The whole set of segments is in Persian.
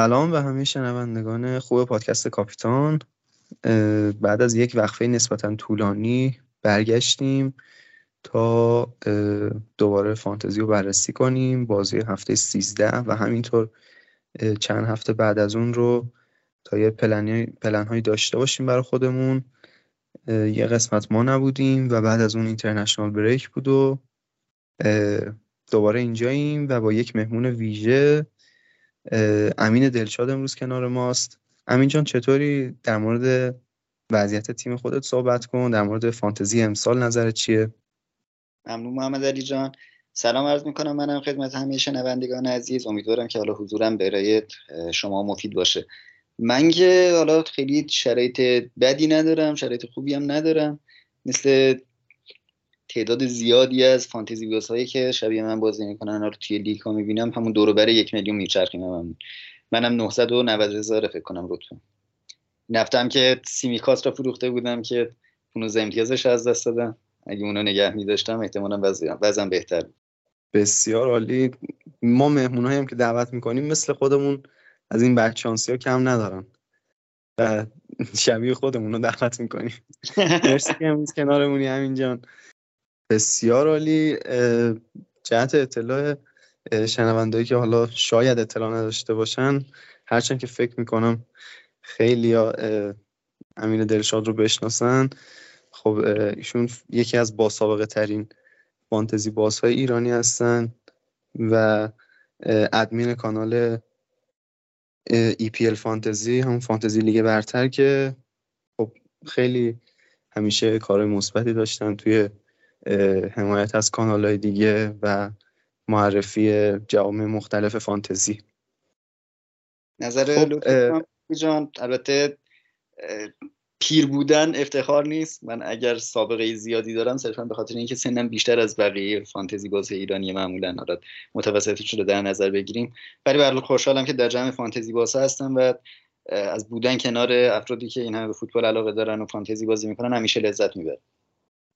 سلام به همه شنوندگان خوب پادکست کاپیتان. بعد از یک وقفه نسبتا طولانی برگشتیم تا دوباره فانتزی رو بررسی کنیم. بازی هفته 13 و همینطور چند هفته بعد از اون رو تا یه پلن هایی داشته باشیم برای خودمون. یه قسمت ما نبودیم و بعد از اون اینترنشنال بریک بود و دوباره اینجاییم و با یک مهمون ویژه امین دلشاد امروز کنار ماست. امین جان چطوری؟ در مورد وضعیت تیم خودت صحبت کن. در مورد فانتزی امسال نظرت چیه؟ ممنون محمد علی جان. سلام عرض می‌کنم. منم خدمت همه شنوندگان عزیز. امیدوارم که حالا حضورم برای شما مفید باشه. من که حالا خیلی شرایط بدی ندارم شرایط خوبی هم ندارم. مثل تعداد زیادی از فانتزی هایی که شبیه من بازی می‌کنن رو توی لیگ ها می‌بینم همون دور بر یک میلیون میچرخیم هم منم 990 هزار فکر کنم رتبه. نفتم که سیمیکاس رو فروخته بودم که 15 امتیازش از دست دادم. اگه اونو نگه میداشتم احتمالا وضعم بهتر بسیار عالی. ما مهمون هم که دعوت می‌کنیم مثل خودمون از این بچانسی ها کم ندارن. و شبیه خودمون رو دعوت می‌کنیم. مرسی که امروز کنارمونی همین جان. بسیار عالی جهت اطلاع شنوندهایی که حالا شاید اطلاع نداشته باشن. هرچند که فکر می‌کنم خیلی امین دلشاد رو بشناسن. خب ایشون یکی از باسابقه ترین فانتزی بازهای ایرانی هستن و ادمین کانال EPL فانتزی هم فانتزی لیگ برتر که خب خیلی همیشه کار مثبتی داشتن توی حمایت از کانال های دیگه و معرفی جوامع مختلف فانتزی. نظر خب جان البته پیر بودن افتخار نیست. من اگر سابقه زیادی دارم صرفا به خاطر اینکه سنم بیشتر از بقیه فانتزی بازی ایرانی معمولا. حالا متوسطش رو در نظر بگیریم. ولی برای خوشحالم که در جمع فانتزی بازی هستم و از بودن کنار افرادی که این همه به فوتبال علاقه دارن و فانتزی بازی می‌کنن همیشه لذت می‌برم.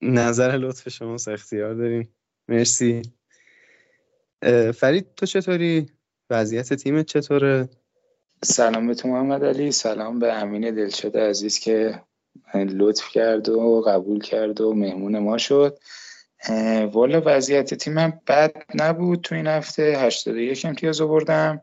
نظر لطف شما اختیار داریم. مرسی. فرید تو چطوری؟ وضعیت تیمت چطوره؟ سلام به تو محمد علی. سلام به امین دلشده عزیز که لطف کرد و قبول کرد و مهمون ما شد. والا وضعیت تیمم بد نبود تو این هفته. 81 امتیاز آوردم.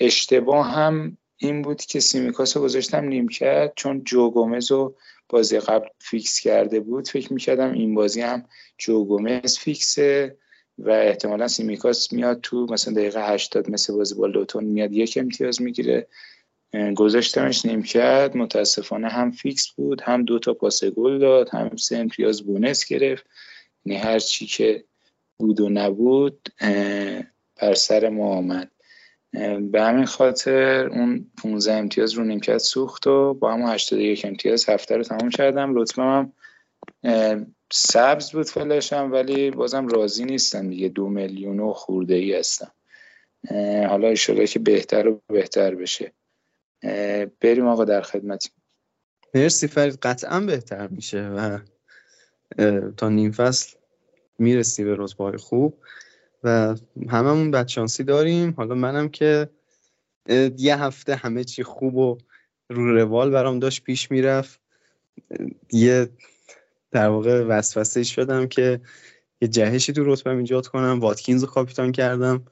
اشتباه هم این بود که سیمیکاس رو گذاشتم نیمکت چون جو گومز رو بازی قبل فیکس کرده بود فکر می‌کردم این بازی هم جو گومز فیکسه و احتمالا سیمیکاس میاد تو مثلا دقیقه 80 مثل بازی با لوتون میاد یک امتیاز می‌گیره. گذاشتمش نیمکت متاسفانه هم فیکس بود هم دو تا پاس گل داد هم سه امتیاز bonus گرفت. یعنی هر چی که بود و نبود بر سر ما آمد. به همین خاطر اون 15 امتیاز رو نیمکت سوخت و با همون 81 امتیاز هفته رو تمام کردم. لطفا هم سبز بود فلشم ولی بازم راضی نیستم دیگه. دو میلیون و خورده ای هستم حالا ایشالا که بهتر و بهتر بشه. بریم آقا در خدمتیم. مرسی فرید. قطعا بهتر میشه و تا نیم فصل می‌رسی به رتبه خوب. و هممون بدشانسی داریم. حالا منم که یه هفته همه چی خوب و رو روال برام داشت پیش می‌رفت. یه در واقع وسوسه شدم که یه جهشی تو رتبه ایجاد کنم. واتکینز رو کاپیتان کردم.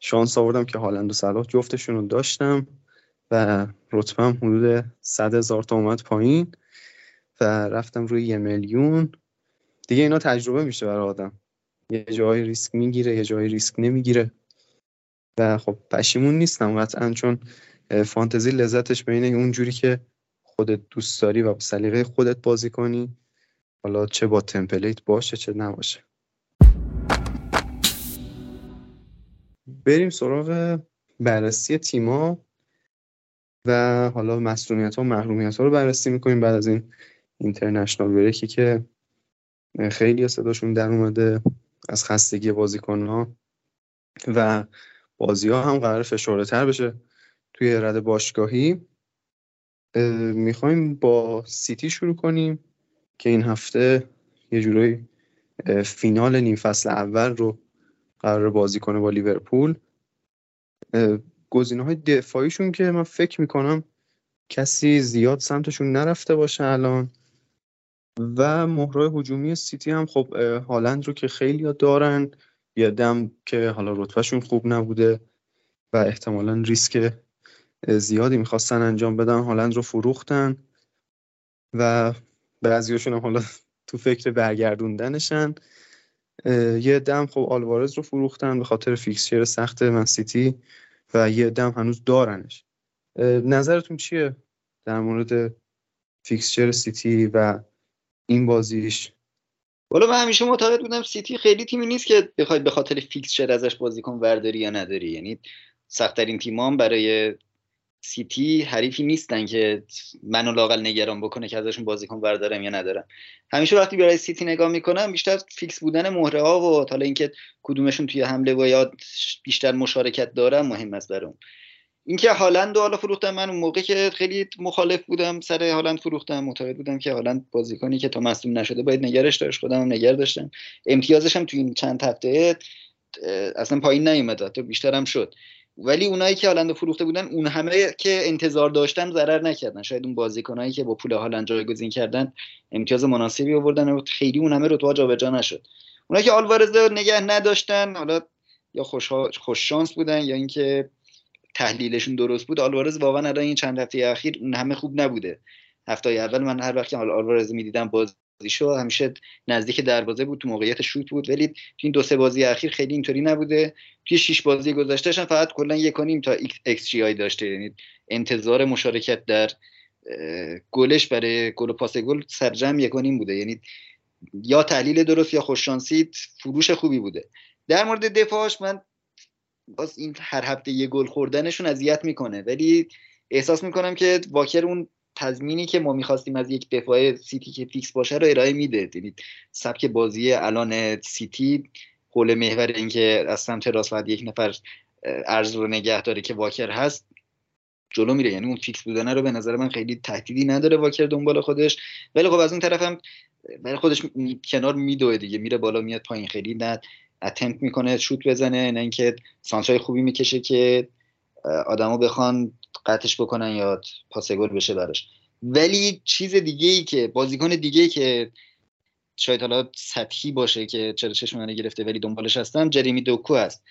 شانس آوردم که هالند و صلاح جفتشون رو داشتم و رتبم حدود صد هزار تا اومد پایین و رفتم روی یه میلیون. دیگه اینا تجربه میشه برای آدم. یه جایی ریسک می‌گیره یه جایی ریسک نمی‌گیره. و خب پشیمون نیستم قطعا چون فانتزی لذتش بینه اون جوری که خودت دوست داری و سلیقه خودت بازی کنی. حالا چه با تمپلیت باشه چه نباشه. بریم سراغ بررسی تیما. و حالا مسئولیت ها و محرومیت ها رو بررسی می‌کنیم بعد از این اینترنشنال بریکی که خیلی صداشون در اومده. از خستگی بازیکن ها و بازی ها هم قرار فشرده تر بشه توی رد باشگاهی. می‌خوایم با سیتی شروع کنیم که این هفته یه جورایی فینال نیم فصل اول رو قرار بازی کنه با لیورپول. گزینه های دفاعیشون که من فکر می‌کنم کسی زیاد سمتشون نرفته باشه الان. و مهرای هجومی سیتی هم خب هالند رو که خیلی دارن. یه دم که حالا رتبهشون خوب نبوده و احتمالا ریسک زیادی می‌خواستن انجام بدن هالند رو فروختن و بعضیاشون هم حالا تو فکر برگردوندنشن. یه عده خب آلوارز رو فروختن به خاطر fixture سخت من سیتی و یه عده هنوز دارنش. نظرتون چیه در مورد fixture سیتی و این بازیش. والا من همیشه معتقد بودم سیتی خیلی تیمی نیست که بخوای به خاطر fixture ازش بازیکن ورداری یا نداری. یعنی سختترین تیمام برای سیتی حریفی نیستن که منو لاقل نگران بکنه که ازشون بازیکن وردارم یا ندارم. همیشه وقتی برای سیتی نگاه می‌کنم بیشتر فیکس بودن مهره ها و حالا اینکه کدومشون توی حمله و یا بیشتر مشارکت دارم مهم است برام. اینکه هالند و حالا فروختم من اون موقع که خیلی مخالف بودم سر هالند فروختم معتقد بودم که هالند بازیکنی که تا مصدوم نشده باید نگرش داشت خودم نگر داشتم. امتیازش هم توی این چند هفته اصلا پایین نیومد حتی بیشتر هم شد. ولی اونایی که هالند فروخته بودن اون همه که انتظار داشتن ضرر نکردن. شاید اون بازیکنایی که با پول هالند جایگزین کردن امتیاز مناسبی آوردن و خیلی اون همه رتبه جابجا نشد. اونایی که آلوارز نگه نداشتن حالا یا خوش, خوش شانس بودن یا اینکه تحلیلشون درست بود آلوارز واقعا الان این چند هفته اخیر اون همه خوب نبوده. هفته اول من هر وقت که آلوارز می‌دیدم بازیشو همیشه نزدیک دروازه بود تو موقعیت شوت بود ولی تو این دو سه بازی اخیر خیلی اینطوری نبوده. توی شش بازی گذشتهش فقط کلا یک تا ایکس جی آی داشته. یعنی انتظار مشارکت در گلش برای گل و پاس گل سرجمع یک بوده. یعنی یا تحلیل درست یا خوششانسی فروش خوبی بوده. در مورد دفاعش من باز این هر هفته یه گل خوردنشون اذیت می‌کنه. ولی احساس می‌کنم که واکر اون تضمینی که ما می‌خواستیم از یک دفاع سیتی که فیکس باشه رو ارائه میده. یعنی سبک بازی الان سیتی حول محور اینکه از سمت راست باید یک نفر عرض رو نگه داره که واکر هست جلو میره. یعنی اون فیکس بودن رو به نظر من خیلی تهدیدی نداره واکر دنبال خودش. ولی خب از اون طرف هم برای خودش کنار میدوه دیگه. میره بالا میاد پایین. خیلی نه attempt می‌کنه شوت بزنه نه اینکه سانترای خوبی می‌کشه که آدما بخوان قطعش بکنن یا پاس گل بشه براش. ولی چیز دیگه ای که بازیکن دیگه ای که شاید حالا سطحی باشه که چرا چشم منو گرفته ولی دنبالش هستم جریمی دوکو هست.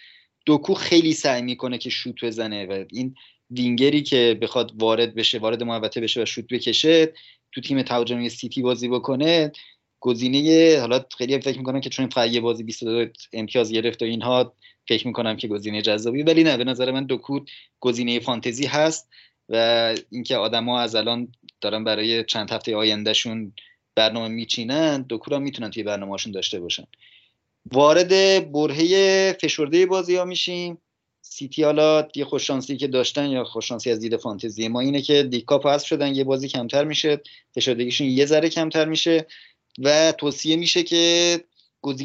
دوکو خیلی سعی می‌کنه که شوت بزنه و این وینگری که بخواد وارد بشه وارد محوطه بشه و شوت بکشه تو تیم تهاجمی سیتی بازی بکنه گزینه حالا خیلی فکر می‌کنم که چون یه بازی 22 امتیاز گرفت و اینها فکر می‌کنم که گزینه جذابی ولی نه به نظر من دوکود گزینه فانتزی هست و اینکه آدما از الان دارن برای چند هفته آیندهشون برنامه میچینن دوکو را می‌تونن توی برنامهشون داشته باشن. وارد برهه فشرده بازی ها میشیم. سیتی حالا یه خوششانسی که داشتن یا خوششانسی از دید فانتزی ما اینه که دیکاپ حذف شدن یه بازی کمتر میشه فشردگیشون یه ذره کمتر میشه. و توصیه میشه که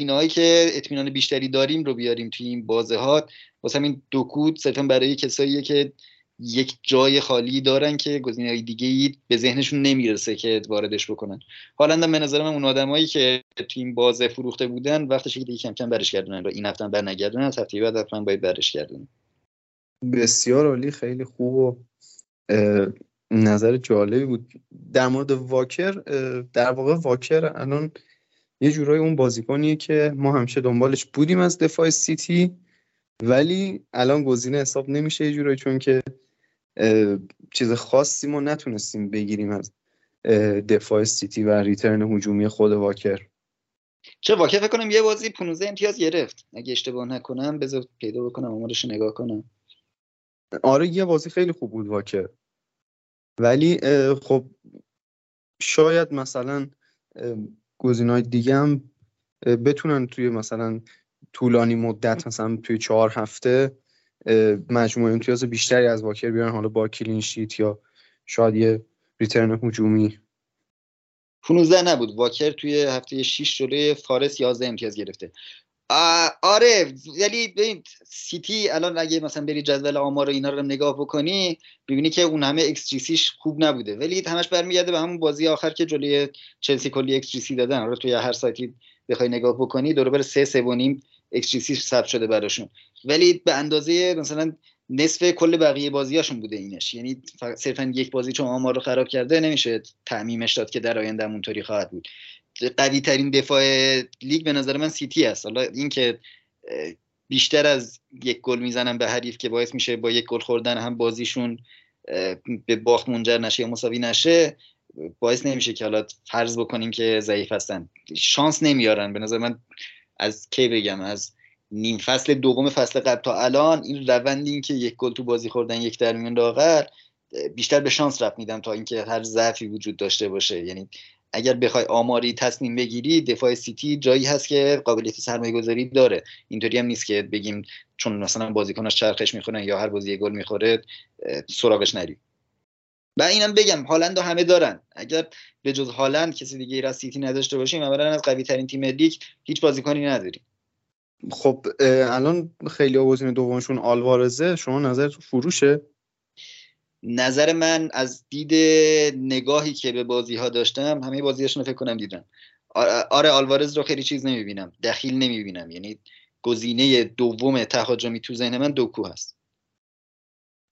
هایی که اطمینان بیشتری داریم رو بیاریم توی این بازه ها. واسه همین دو صرفا برای کسایی که یک جای خالی دارن که گزینه های دیگه ای به ذهنشون نمی‌رسه که واردش بکنن. حالا به نظر من اون آدمایی که توی این بازه فروخته بودن وقتش دیگه کم کم برش گردونن. و این هفته بر نگردونن از هفته بعد حتما باید برش گردونن. بسیار عالی خیلی خوب و نظر جالبی بود. در مورد واکر در واقع واکر الان یه جورای اون بازیکنیه که ما همیشه دنبالش بودیم از دفاع سیتی ولی الان گزینه حساب نمیشه یه جورایی چون که چیز خاصی ما نتونستیم بگیریم از دفاع سیتی و ریترن هجومی خود واکر. چه واکر؟ فکر کنم یه بازی 15 امتیاز گرفت. اگه اشتباه نکنم بذار پیدا بکنم آمارش نگاه کنم. آره یه بازی خیلی خوب بود واکر. ولی خب شاید مثلا های دیگه هم بتونن توی مثلا طولانی مدت مثلا توی چهار هفته مجموعه امتیاز بیشتری از واکر بیارن. حالا با کلین شیت یا شاید یه ریترن هجومی. 15 نبود. واکر توی هفته 6 جلوی فارس 11 امتیاز گرفته. آره ولی ببین سیتی الان اگه مثلا بری جدول آمار و اینا رو نگاه بکنی ببینی که اون همه ایکس جی خوب نبوده. ولی همش برمیگرده به همون بازی آخر که جلوی چلسی کلی ایکس سی دادن. آره توی هر سایتی بخوای نگاه بکنی دور بر 3 3 و نیم X ثبت شده براشون. ولی به اندازه مثلا نصف کل بقیه بازیاشون بوده اینش. یعنی صرفا یک بازی چون ما رو خراب کرده نمیشه تعمیمش داد که در آینده اونطوری خواهد بود. قوی ترین دفاع لیگ به نظر من سیتی است. حالا اینکه بیشتر از یک گل می‌زنن به حریف که باعث میشه با یک گل خوردن هم بازیشون به باخت منجر نشه یا مساوی نشه باعث نمیشه که حالا فرض بکنیم که ضعیف هستن. شانس نمیارن. به نظر من از کی بگم؟ از نیم فصل دوم فصل قبل تا الان این روندی این که یک گل تو بازی خوردن یک در میون لاغر بیشتر به شانس رفت میدم تا اینکه هر ضعفی وجود داشته باشه. یعنی اگر بخوای آماری تصمیم بگیری دفاع سیتی جایی هست که قابلیت سرمایه گذاری داره. اینطوری هم نیست که بگیم چون مثلا بازیکناش چرخش می‌خورن یا هر بازی گل می‌خوره سراغش نری و اینم بگم هالند همه دارن. اگر به جز هالند کسی دیگه از سیتی نداشته باشیم اولا از قوی ترین تیم لیگ هیچ بازیکنی نداریم. خب الان خیلی گزینه دومشون آلوارزه. شما نظر فروشه؟ نظر من از دید نگاهی که به بازی ها داشتم همه بازیاشون رو فکر کنم دیدم آره آلوارز رو خیلی چیز نمی‌بینم. دخیل نمی‌بینم. یعنی گزینه دوم تهاجمی تو ذهن من دوکو هست.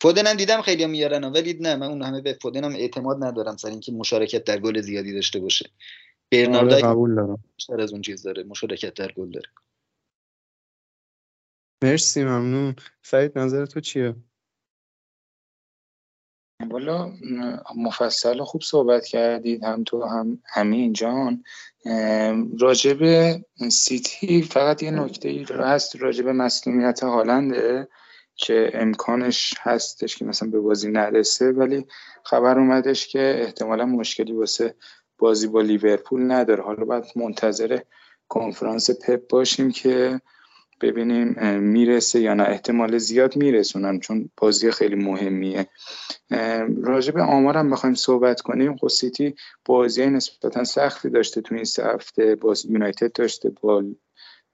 فودنم دیدم خیلی میارن ولی نه من اون همه به فودنم اعتماد ندارم سر اینکه مشارکت در گل زیادی داشته باشه. برناردای آره، قبول دارم. بیشتر از اون چیز داره. مشارکت در گل داره. مرسی ممنون. فرید نظر تو چیه؟ والا مفصل خوب صحبت کردید هم تو هم همین جان. راجب سیتی فقط یه نکته ای هست راجب مسلومیت هالنده که امکانش هستش که مثلا به بازی نرسه ولی خبر اومدش که احتمالا مشکلی واسه بازی با لیورپول نداره. حالا باید منتظر کنفرانس پپ باشیم که ببینیم می‌رسه یا نه. احتمال زیاد میرسونن چون بازی خیلی مهمیه. راجع به آمارم بخوایم صحبت کنیم. خب سیتی بازی نسبتا سختی داشته تو این سه هفته. باز یونایتد داشته با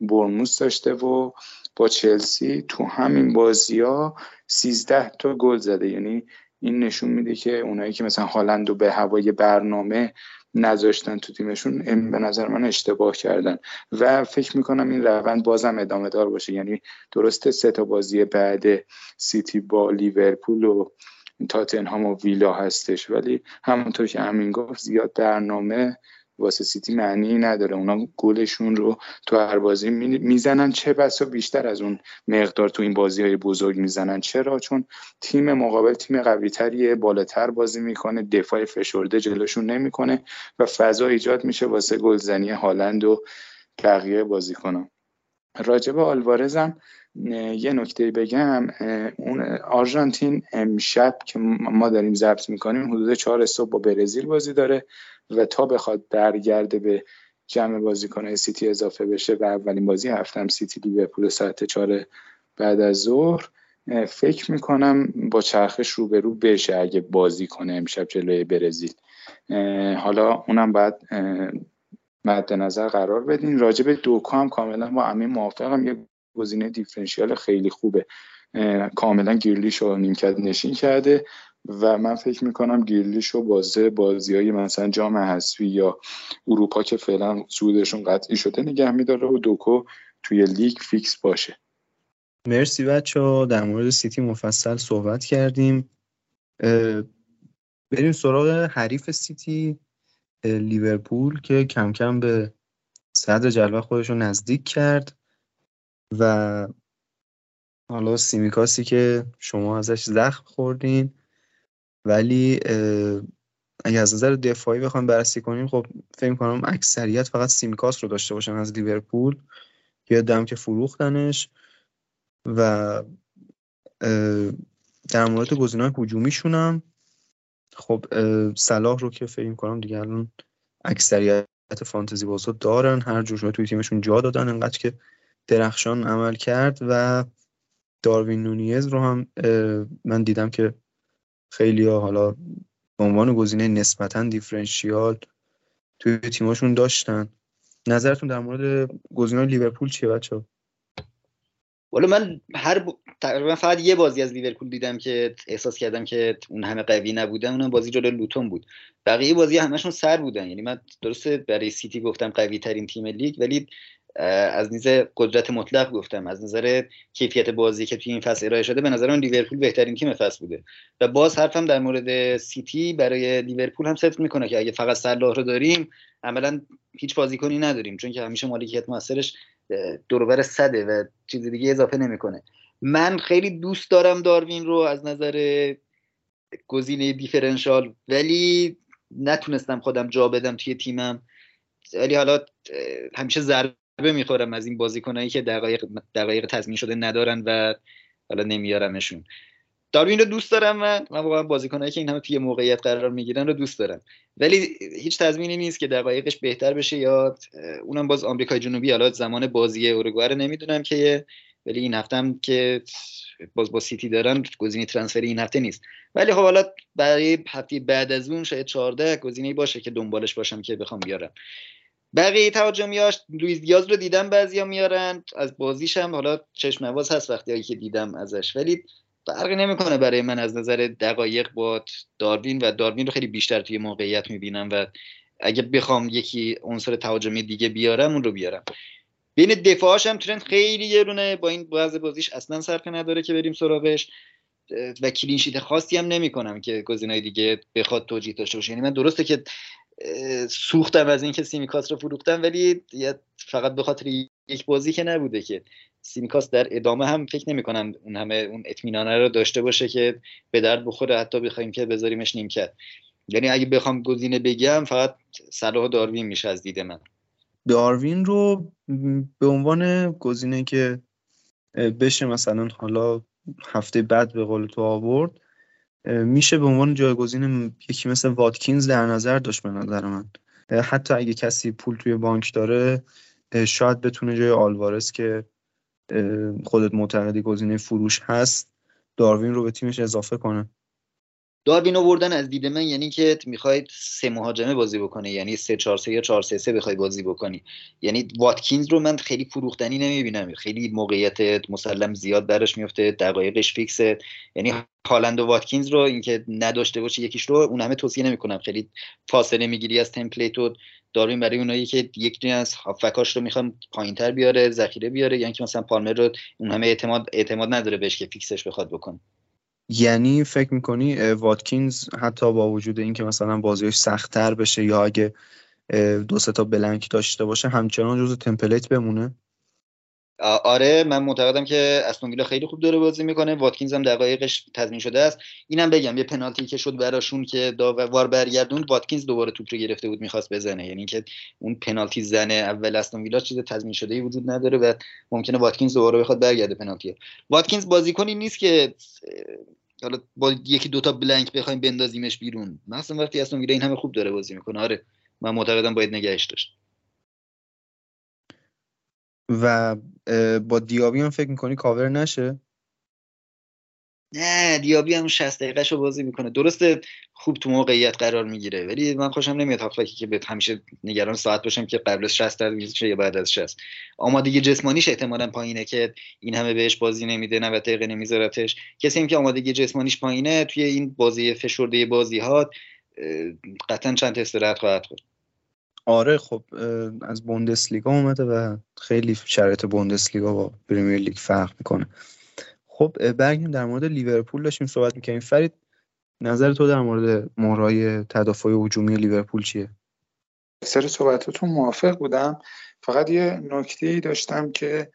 برموس داشته و با چلسی. تو همین بازی ها 13 تا گل زده. یعنی این نشون میده که اونایی که مثلا هالند و به هوای برنامه نذاشتن تو تیمشون به نظر من اشتباه کردن. و فکر می‌کنم این روند بازم ادامه دار باشه. یعنی درسته سه تا بازی بعد سیتی با لیورپول و تاتنهام و ویلا هستش. ولی همونطور که همین گفت زیاد برنامه واسه سیتی معنی نداره. اونا گلشون رو تو هر بازی می‌زنن. چه بسا بیشتر از اون مقدار تو این بازی های بزرگ می‌زنن. چرا؟ چون تیم مقابل تیم قوی تریه بالاتر بازی می‌کنه دفاع فشرده جلوشون نمی‌کنه و فضا ایجاد میشه واسه گلزنی هالند و بقیه بازیکنان. راجب آلوارزم یه نکته بگم. اون آرژانتین امشب که ما داریم ضبط می‌کنیم حدود چهار صبح با برزیل بازی داره. و تا بخواد برگرده به جمع بازیکنهای سیتی اضافه بشه و اولین بازی هفتم سیتی لیورپول ساعت چهار بعد از ظهر فکر می‌کنم با چرخش روبرو بشه اگه بازی کنه امشب جلوی برزیل. حالا اونم بعد مد نظر قرار بدین. راجع به دوکو هم کاملا با امین موافقم. یه گزینه differential خیلی خوبه. کاملا گریلیش رو نیمکت نشین کرده. و من فکر می‌کنم گریلیش رو واسه بازی های مثلا جام حذفی یا اروپا که فعلا سودشون قطعی شده نگه میداره و دوکو توی لیگ فیکس باشه. مرسی بچه در مورد سیتی مفصل صحبت کردیم. بریم سراغ حریف سیتی لیورپول که کم کم به صدر جدول خودش رو نزدیک کرد و حالا سیمیکاسی که شما ازش زخم خوردین. ولی اگه از نظر دفاعی بخوام بررسی کنیم خب فکر کنم اکثریت فقط سیمیکاس رو داشته باشن از لیورپول. دم که فروختنش و در مورد گزینه‌های هجومیشون هم خب صلاح رو که فکر کنم دیگه الان اکثریت فانتزی بازا دارن. هر جور توی تیمشون جا دادن انقدر که درخشان عمل کرد. و داروین نونیز رو هم من دیدم که خیلی ها حالا به عنوان گزینه نسبتا دیفرنشیال توی تیماشون داشتن. نظرتون در مورد گزینه لیورپول چیه بچه والا من هر ب... تقریبا فقط یه بازی از لیورپول دیدم که احساس کردم که اون همه قوی نبودن اونم بازی جلوی لوتون بود. بقیه بازی همشون سر بودن. یعنی من درسته برای سیتی گفتم قوی ترین تیم لیگ ولی از نظر قدرت مطلق گفتم از نظر کیفیت بازی که توی این فصل ارائه شده به نظر من لیورپول بهترین تیم فصل بوده. و باز حرفم در مورد سیتی برای لیورپول هم صدق می‌کنه که اگه فقط صلاح رو داریم عملا هیچ بازیکنی نداریم چون که همیشه مالکیت موثرش دوربر صده و چیز دیگه اضافه نمی‌کنه. من خیلی دوست دارم داروین رو از نظر گزینه دیفرنشال ولی نتونستم خودم جا بدم توی تیمم. ولی حالا همیشه ضربه می‌خورم از این بازیکنایی که دقایق دقایق تضمین شده ندارن و حالا نمیارمشون. داروین رو دوست دارم من. من واقعا بازیکنایی که این همه توی موقعیت قرار می‌گیرن رو دوست دارم. ولی هیچ تضمینی نیست که دقایقش بهتر بشه یا اونم باز آمریکای جنوبی حالا زمان بازی اروگوئه رو نمی‌دونم که ولی این هفتم که باز با سیتی دارن گزینه ترانسفری این هفته نیست. ولی خب حالا برای هفته بعد از اون شاید 14 گزینه باشه که دنبالش باشم که بخوام بیارم. بقیه تهاجمیاش لوئیس دیاز رو دیدم بعضیا میارن از بازیش هم حالا چشم نواز هست وقتی که دیدم ازش ولی فرقی نمی‌کنه برای من از نظر دقایق با داروین و داروین رو خیلی بیشتر توی موقعیت می‌بینم و اگه بخوام یکی عنصر تهاجمی دیگه بیارم اون رو بیارم. بین دفاعش هم ترند خیلی گرونه با این بعض بازیش اصلا صرفه نداره که بریم سراغش. و clean sheet خاصی هم نمی‌کنم که گزینه‌های دیگه بخواد توجیه داشته باشه. یعنی من درسته که سوختم از اینکه سیمیکاس رو فروختم ولی فقط به خاطر یک بازی که نبوده که. سیمیکاس در ادامه هم فکر نمی کنم اون همه اون اطمینانه رو داشته باشه که به درد بخوره حتی بخوایم که بذاریمش نیمکت. یعنی اگه بخوام گزینه بگم فقط صلاح داروین میشه از دید من. داروین رو به عنوان گزینه که بشه مثلا حالا هفته بعد به قول تو آورد میشه به عنوان جایگزین یکی مثل واتکینز در نظر داشت به نظر من. حتی اگه کسی پول توی بانک داره شاید بتونه جای آلوارس که خودت معتقدی گزینه فروش هست داروین رو به تیمش اضافه کنه. داروین آوردن از دید من یعنی که می‌خواید سه مهاجمه بازی بکنه یعنی سه چهار سه یا چهار سه سه بخوای بازی بکنی. یعنی واتکینز رو من خیلی فروختنی نمی‌بینم. خیلی موقعیت مسلم زیاد درش میفته دقایقش فیکسه. یعنی هالند و واتکینز رو اینکه نداشته باشه یکیش رو اون همه توصیه نمی‌کنم. خیلی فاصله می‌گیری از تمپلیت و داروین برای اونایی که یک دونه از هافکاش رو می‌خوام پایینتر بیاره ذخیره بیاره یعنی که مثلا پالمر رو اون همه اعتماد اعتماد نداره بهش که فیکسش بخواد بکنه. یعنی فکر می‌کنی واتکینز حتی با وجود اینکه مثلا بازیش سختتر بشه یا اگه دو تا blank داشته باشه همچنان جز template بمونه؟ آره من معتقدم که استون خیلی خوب داره بازی می‌کنه. واتکینز هم دقایقش تضمین شده است. اینم بگم یه پنالتی که شد براشون که داور برگردوند واتکینز دوباره توپ رو گرفته بود می‌خواست بزنه. یعنی که اون پنالتی زنه اول استون ویلا چیز تضمین شده ای وجود نداره و ممکنه واتکینز دوباره بخواد برگرده پنالتی واتکینز بازیکنی نیست که حالا با یکی دوتا بلنک بخوایم بندازیمش بیرون. مثلا وقتی استون ویلا این همه خوب داره بازی می‌کنه. آره من معتقدم باید نگهش داشت. و با دیابی هم فکر می‌کنی کاور نشه؟ نه دیابی هم 60 دقیقه رو بازی می‌کنه. درسته خوب تو موقعیت قرار می‌گیره ولی من خوشم نمیاد هافکی که به همیشه نگران ساعت باشم که قبل از 60 درصد یا بعد از 60 آمادگی جسمانیش احتمالا پایینه که این همه بهش بازی نمیده 90 دقیقه نمیذارتش. کسی هم که آمادگی جسمانیش پایینه توی این بازی فشرده بازی ها قطعا چند استراحت خواهد خورد. آره خب از بوندسلیگا اومده و خیلی شرایط بوندسلیگا با پریمیر لیگ فرق می‌کنه. خب برگردیم در مورد لیورپول. داشتیم صحبت می‌کنیم فرید نظر تو در مورد مهرای تدافع هجومی لیورپول چیه؟ اکثر صحبتاتون موافق بودم. فقط یه نکته داشتم که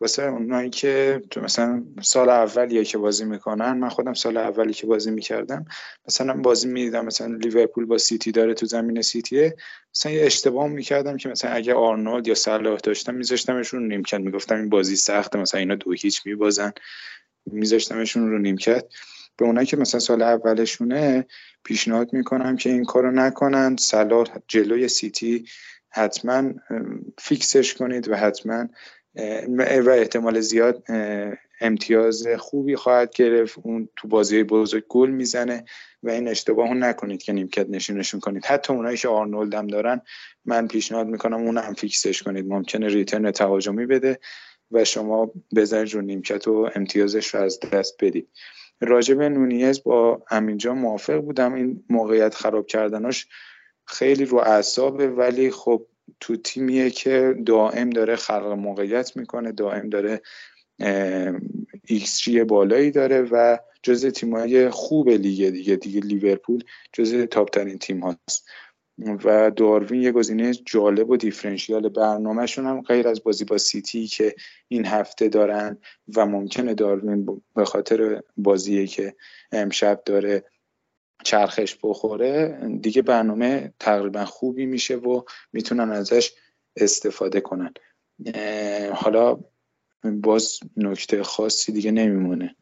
واسه اونایی که تو مثلا سال اولیه که بازی می‌کنن من خودم سال اولی که بازی می‌کردم مثلا بازی می‌دیدم مثلا لیورپول با سیتی داره تو زمین سیتیه. مثلا یه اشتباه می‌کردم که مثلا اگه آرنولد یا صلاح داشتم میذاشتمشون نیمکت می‌گفتم این بازی سخته مثلا اینا دو هیچ میبازن. میذاشتمشون رو نیمکت. به اونایی که مثلا سال اولشونه پیشنهاد می‌کنم که این کارو نکنن. صلاح جلوی سیتی حتما فیکسش کنید و حتما و احتمال زیاد امتیاز خوبی خواهد گرفت. اون تو بازی بزرگ گل می‌زنه و این اشتباه نکنید که نیمکت نشینشون کنید. حتی اونایی که آرنولد هم دارن من پیشنهاد می‌کنم اون هم فیکسش کنید. ممکنه return تهاجمی بده. و شما بزنید رو نیمکت و امتیازش رو از دست بدید راجب نونیز با همینجا موافق بودم. این موقعیت خراب کردناش خیلی رو اعصابه ولی خب تو تیمیه که دائم داره خلق موقعیت می‌کنه دائم داره x بالایی داره و جز تیمای خوب لیگ دیگه دیگه لیورپول جز top ترین تیم هاست. و داروین یه گزینه جالب و differential برنامهشون هم غیر از بازی با سیتی که این هفته دارن و ممکنه داروین به خاطر بازی که امشب داره چرخش بخوره دیگه برنامه تقریبا خوبی میشه و می‌تونن ازش استفاده کنن. حالا باز نکته خاصی دیگه نمیمونه.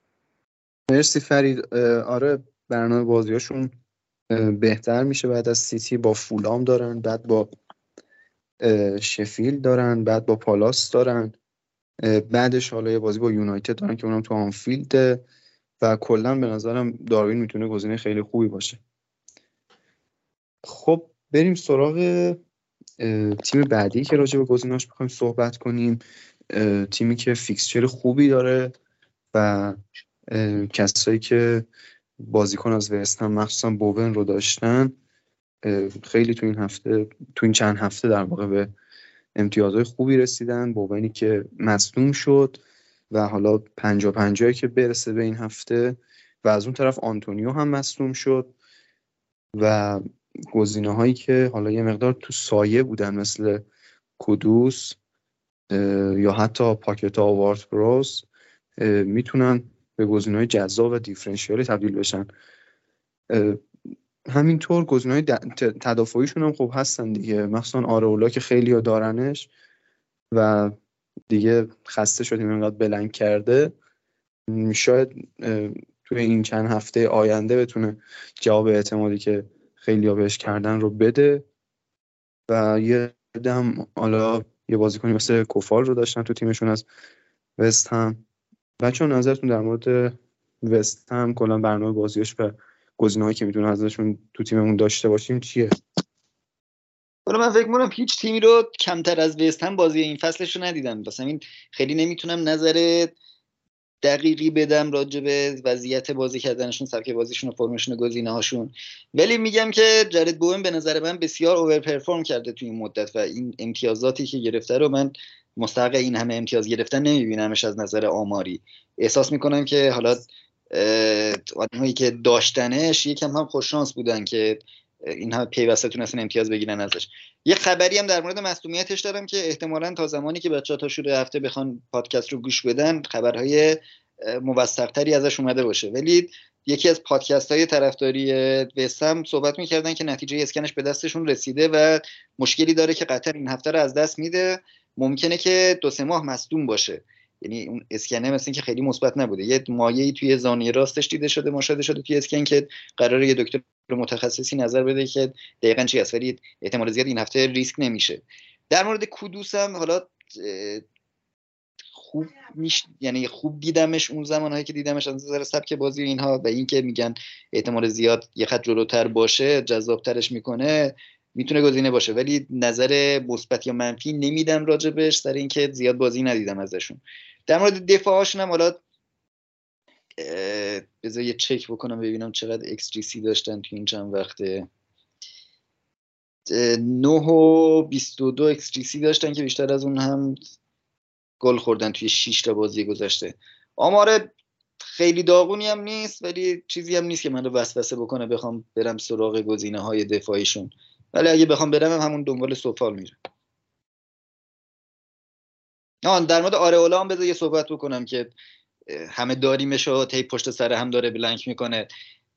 مرسی فرید. آره برنامه بازیاشون بهتر میشه. بعد از سیتی با فولام دارن بعد با شفیلد دارن بعد با پالاس دارن. بعدش حالا یه بازی با یونایتد دارن که اونم تو آنفیلد. و کلا به نظرم داروین می‌تونه گزینه خیلی خوبی باشه. خب بریم سراغ تیم بعدی که راجع به گزیناش بخوایم صحبت کنیم. تیمی که fixture خوبی داره و کسایی که بازیکن از وست هم مخصوصا بوون رو داشتن خیلی تو این هفته تو این چند هفته در واقع به امتیازهای خوبی رسیدن. بوونی که مصدوم شد و حالا پنجا پنجایی که برسه به این هفته و از اون طرف آنتونیو هم مصدوم شد و گزینه هایی که حالا یه مقدار تو سایه بودن مثل کدوس یا حتی پاکتا و وارت بروز می‌تونن به گزینه های جذاب و دیفرنشیالی تبدیل بشن. همینطور گزینه های تدافعیشون هم خوب هستن دیگه. مخصوصا آرولا که خیلی ها دارنش و دیگه خسته شدیم اینقدر بلنگ کرده. شاید توی این چند هفته آینده بتونه جواب اعتمادی که خیلی ها بهش کردن رو بده. و یه دم حالا یه بازیکنی مثل کوفال رو داشتن تو تیمشون از وست هم. بچه نظرتون در مورد وست هم کلا برنامه بازیش و گزینه‌هایی که می‌تونه ازشون تو تیممون داشته باشیم چیه؟ حالا من فکر می‌کنم هیچ تیمی رو کمتر از وست هم بازی این فصلش رو ندیدم. واسه این خیلی نمی‌تونم نظر دقیقی بدم راجع به وضعیت بازی کردنشون سبک بازیشون و فرمشون گزینه هاشون ولی میگم که جرد بوئن به نظر من بسیار اوور پرفورم کرده تو این مدت و این امتیازاتی که گرفته رو من مستحق این همه امتیاز گرفتن نمیبینمش از نظر آماری. احساس می‌کنم که حالا آدمایی که داشتنش یکم هم خوششانس بودن که این همه پیوسته تونستن امتیاز بگیرن ازش. یه خبری هم در مورد مصدومیتش دارم که احتمالا تا زمانی که بچه تا شروع هفته بخوان پادکست رو گوش بدن خبرهای موثقتری ازش اومده باشه. ولی یکی از پادکست های طرفداری وستم صحبت می‌کردن که نتیجه اسکنش به دستشون رسیده و مشکلی داره که قطر این هفته رو از دست میده. ممکنه که دو سه ماه مصدوم باشه. یعنی اون اسکنه مثل که خیلی مثبت نبوده. یه مایعی توی زانوی راستش دیده شده مشاهده شده توی اسکن که قراره یه دکتر متخصصی نظر بده که دقیقا چی هست. ولی احتمال زیاد این هفته ریسک نمیشه. در مورد کودوس هم حالا خوب میش... یعنی خوب دیدمش اون زمانهایی که دیدمش از نظر سبک بازی اینها و اینکه میگن احتمال زیاد یه خط جلوتر باشه جذابترش می‌کنه. می‌تونه گزینه باشه ولی نظر مثبت یا منفی نمیدم راجبش سر اینکه زیاد بازی ندیدم ازشون. در مورد دفاعشون هم حالا بذار یه چک بکنم ببینم چقدر C داشتن تو این چند وقته. 9 و 22 ایکس جی سی داشتن که بیشتر از اون هم گل خوردن توی 6 تا بازی گذشته. آمار خیلی داغونی هم نیست ولی چیزی هم نیست که من رو وسوسه بکنه بخوام برم سراغ گزینه های دفاعیشون. ولی اگه بخوام برم هم همون دنبال سوفال میره آن در مورد آرئولا هم بذار یه صحبت بکنم که همه داریمش و تی پشت سر هم داره بلنک می‌کنه.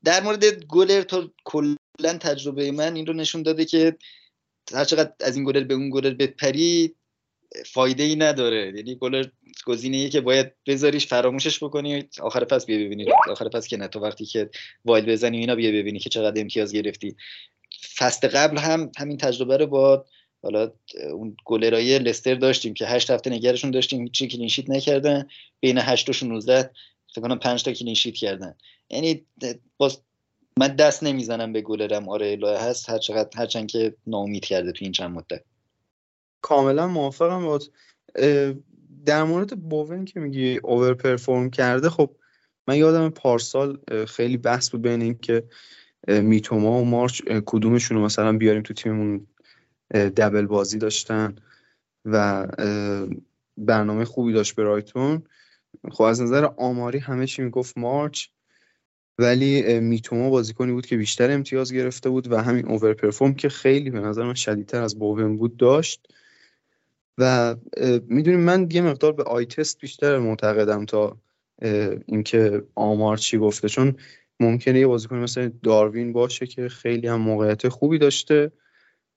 در مورد گلر تا کلا تجربه من این رو نشون داده که هر چقدر از این گلر به اون گلر بپری فایده ای نداره. یعنی گلر گزینه که باید بذاریش فراموشش بکنی آخر پس بیا ببینی. آخر پس که نه تو وقتی که wild بزنی اینا بیا ببینی که چقدر امتیاز گرفتی. فصل قبل هم همین تجربه رو با حالا اون گلرای لستر داشتیم که هشت هفته نگرشون داشتیم هیچی clean sheet نکردن. بین 8 و 16 فکر کنم 5 تا clean sheet کردن. یعنی باز من دست نمی‌زنم به گلرم. آره الهه هست. هر چقدر هرچند که ناامید کرده تو این چند مدت. کاملا موافقم با در مورد بوون که میگی over perform کرده خب من یادم پارسال خیلی بحث بود بین این که میتوما و مارچ کدومشون رو مثلا بیاریم تو تیممون دبل بازی داشتن و برنامه خوبی داشت برایتون خب از نظر آماری همه چی می‌گفت مارچ ولی میتوما بازیکنی بود که بیشتر امتیاز گرفته بود و همین اوور پرفورم که خیلی به نظر من شدیدتر از بوون بود داشت. و می‌دونیم من یه مقدار به آی تست بیشتر معتقدم تا اینکه آمار چی گفته. چون ممکنه یه بازیکن مثل داروین باشه که خیلی هم موقعیت خوبی داشته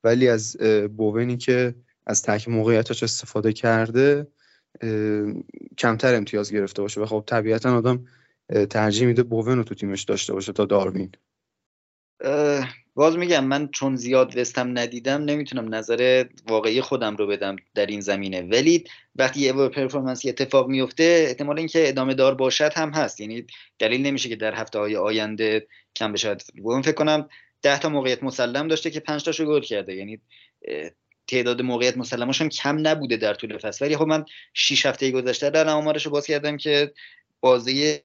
ولی از بوونی که از تک موقعیتش استفاده کرده کمتر امتیاز گرفته باشه. و خب طبیعتا آدم ترجیح میده بوون رو تو تیمش داشته باشه تا داروین. باز میگم من چون زیاد وستم ندیدم نمی‌تونم نظر واقعی خودم رو بدم در این زمینه. ولی وقتی یه پرفورمنسی اتفاق میفته احتمال اینکه ادامه دار باشد هم هست. یعنی دلیل نمیشه که در هفته های آینده کم بشد من فکر کنم ده تا موقعیت مسلم داشته که پنج تاشو گل کرده. یعنی تعداد موقعیت مسلمش هم کم نبوده در طول فصل. ولی خب من 6 هفته گذشته در آمارش رو باز کردم که بازی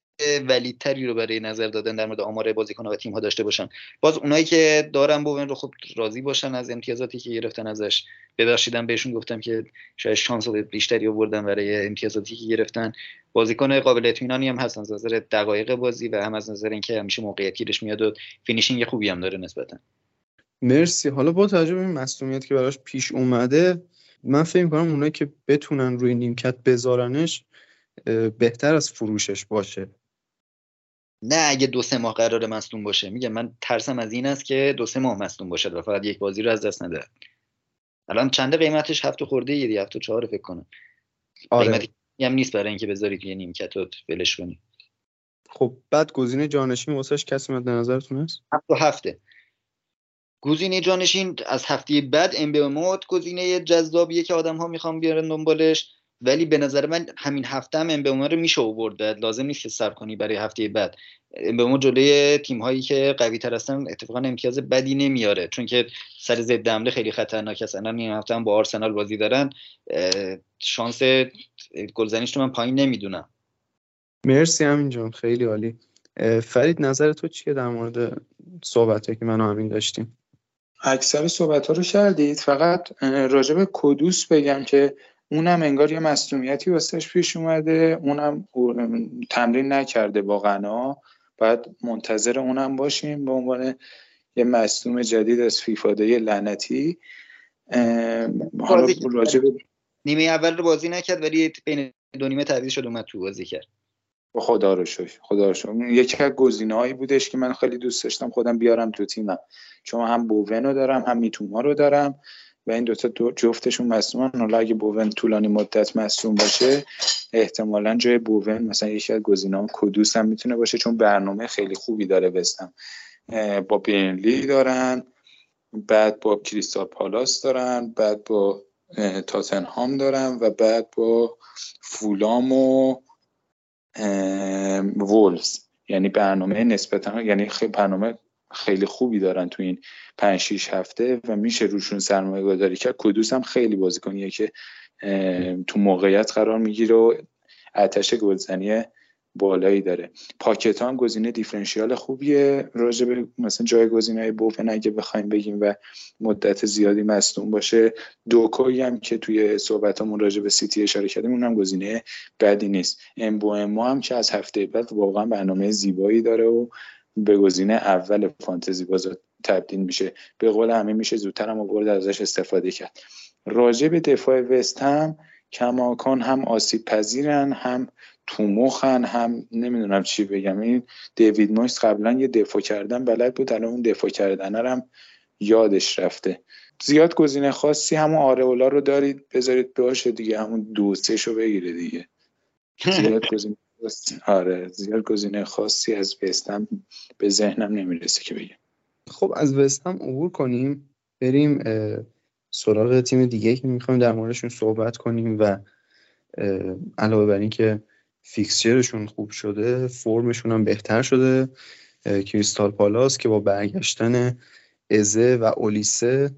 ولیدتری رو برای نظر دادن در مورد آمار بازیکن و تیم ها داشته باشن. باز اونایی که دارن بوون رو خب راضی باشن از امتیازاتی که گرفتن ازش. ببخشیدم بهشون گفتم که شاید شانس بیشتری آوردن برای امتیازاتی که گرفتن. بازیکن قابل اطمینانی هم هست از نظر دقایق بازی و هم از نظر اینکه همیشه موقعیت گیرش میاد و finishing خوبی هم داره نسبتا. مرسی. حالا با توجه به این مسئولیت که براش پیش اومده من فکر می‌کنم اونایی که بتونن روی نیمکت بذارنش بهتر از فروشش باشه. نه اگه دو سه ماه قرار مصدوم باشه. میگم من ترسم از این است که دو سه ماه مصدوم باشه و فقط یک بازی رو از دست نده. الان چنده قیمتش؟ هفت خورده یه هفت چهار فکر کنم. آره. قیمتی هم نیست برای اینکه بذاری توی نیمکت و ولش کنی خب بعد گزینه جانشین واسش کسی مد نظرتون هست؟ هفت و هفته. گزینه جانشین از هفته بعد ام گزینه جذابیه که آدم ها می‌خوان بیارن دنبالش. ولی به نظر من همین هفته هم امبوما رو میشه آورد لازم نیست که صبر کنی برای هفته بعد. امبوما جلوی تیم هایی که قوی تر هستن اتفاقا امتیاز بدی نمیاره. چون که سر ضد حمله خیلی خطرناک هستن. این هفته هم با آرسنال بازی دارن. شانس گلزنیش رو من پایین نمی‌دونم. مرسی همین جان. خیلی عالی. فرید نظر تو چیه در مورد صحبت که من همین داشتیم؟ اکثر صحبت ها رو کردید. فقط راجع به کدوس بگم که اونم انگار یه مصدومیتی واسش پیش اومده. اونم تمرین نکرده با غنا باید منتظر اونم باشیم به عنوان یه مصدوم جدید از فیفاده لعنتی. حالا راجب نیمه اول رو بازی نکرد ولی بین دو نیمه تعویض شد اومد تو بازی کرد. خدا رو شکر خدا رو شکر. یکی از گزینه‌هایی بودش که من خیلی دوست داشتم خودم بیارم تو تیمم. چون هم بوون رو دارم هم میتوما رو دارم. و این دوتا دو جفتشون مصومن حالا اگه بوون طولانی مدت مصوم باشه احتمالا جای بوون مثلا یکی از گزینه‌ها کدوس هم می‌تونه باشه چون برنامه خیلی خوبی داره بستم با بینلی دارن بعد با کریستال پالاس دارن بعد با تاتنهام دارن و بعد با فولام و وولز. یعنی برنامه نسبتا یعنی خیلی برنامه خیلی خوبی دارن تو این 5 6 هفته و میشه روشون سرمایه گذاری کرد. کدوس هم خیلی بازیکنیه که تو موقعیت قرار می‌گیره و آتش گلزنی بالایی داره. پاکت هم گزینه دیفرنشیال خوبیه. راجع به مثلا جای گزینه های بوفن اگه بخوایم بگیم و مدت زیادی مصدوم باشه دوکوی هم که توی صحبتامون راجع به سیتی اشاره کردیم اونم گزینه بدی نیست. امبو هم که از هفته بعد واقعا برنامه زیبایی داره و به گزینه اول فانتزی باز تبدیل میشه. به قول همه میشه زودتر هم آورد ازش استفاده کرد. راجع به دفاع وست هم کماکان هم آسیب پذیرن هم تو مخن هم نمی‌دونم چی بگم. این دیوید مویس قبلا یه دفاع کردن بلد بود الان اون دفاع کردن هم یادش رفته. زیاد گزینه خاصی همون آرئولا رو دارید بذارید باشه دیگه همون دو رو بگیره دیگه. زیاد گزینه آره زیاد گزینه خاصی از وستم به ذهنم نمی‌رسه که بگم. خب از وستم عبور کنیم بریم سراغ تیم دیگه که می‌خوایم در موردشون صحبت کنیم و علاوه بر اینکه فیکسچرشون خوب شده فرمشون هم بهتر شده کریستال پالاس که با برگشتن ازه و اولیسه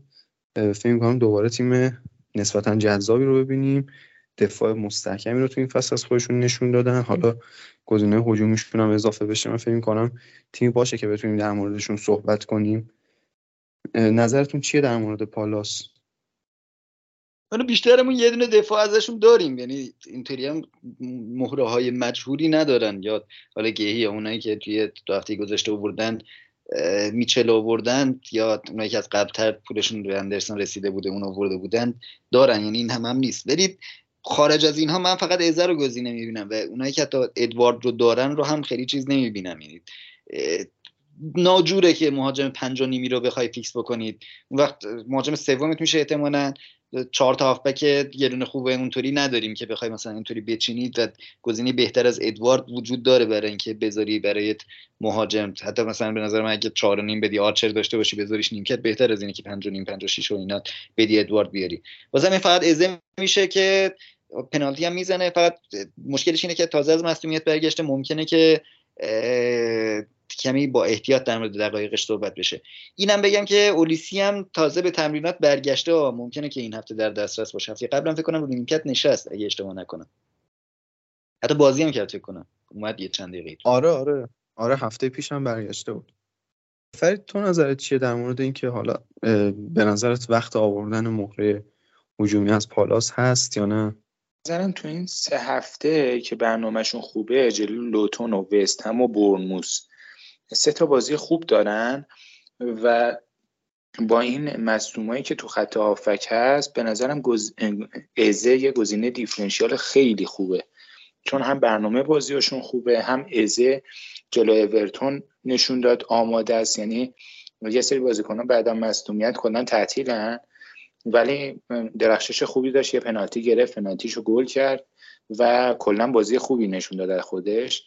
فکر کنم دوباره تیم نسبتا جذابی رو ببینیم. دفاع مستحکمی رو تو این فصل از خودشون نشون دادن. حالا گزینه هجومیشون هم اضافه بشه. من فکر می‌کنم تیمی باشه که بتونیم در موردشون صحبت کنیم. نظرتون چیه در مورد پالاس؟ حالا بیشترمون یه دونه دفاع ازشون داریم. یعنی اینطوری هم مهره های مجهوری ندارن. یا حالا گهی اونایی که توی وقتی گذاشته بردن میچل آوردن یا اونایی که از قبلتر پولشون به اندرسون رسیده بوده اون آورده بودن دارن. یعنی این هم, هم نیست. ولی خارج از اینها من فقط ازه رو گزینه می‌بینم و اونایی که حتی ادوارد رو دارن رو هم خیلی چیز نمی‌بینم. یعنی ناجوره که مهاجم پنج و نیمی رو بخوای فیکس بکنید. اون وقت مهاجم سومت میشه احتمالا. چهار تا هافبک یه دونه خوبه اونطوری نداریم که بخوای مثلا اینطوری بچینید و گزینه بهتر از ادوارد وجود داره برای اینکه بذاری برای مهاجم. حتی مثلا به نظر من اگه چهار و نیم بدی آرچر داشته باشی بذاریش نیمکت بهتر از اینه که پنج و نیم پنج و شیش و اینا بدی ادوارد بیاری. بازم فقط ازه میشه که پنالتی هم می‌زنه. فقط مشکلش اینه که تازه از برگشته. ممکنه که کمی با احتیاط در مورد دقایقش صحبت بشه. اینم بگم که اولیسی هم تازه به تمرینات برگشته و ممکنه که این هفته در دسترس باشه. هفته قبلا فکر کنم رو نیمکت نشست اگه اشتباه نکنم. حتی بازی هم کرد فکر کنم. اومد یه چند دقیقه آره آره. آره هفته پیش هم برگشته بود. فرید تو نظرت چیه در مورد اینکه حالا به نظرت وقت آوردن مهره هجومی از پالاس هست یا نه؟ نظرم تو این سه هفته که برنامهشون خوبه جلو لوتون و وست هم و برنموس سه تا بازی خوب دارن و با این مصدومایی که تو خط آفک هست به نظرم گز... ازه یه گزینه دیفرنشیال خیلی خوبه چون هم برنامه بازیاشون خوبه هم ازه جلو اورتون نشون داد آماده است یعنی یه سری بازیکنان بعد از مصدومیت کلا تعطیلن ولی درخشش خوبی داشت یه پنالتی گرفت پنالتیشو گل کرد و کلا بازی خوبی نشون داد خودش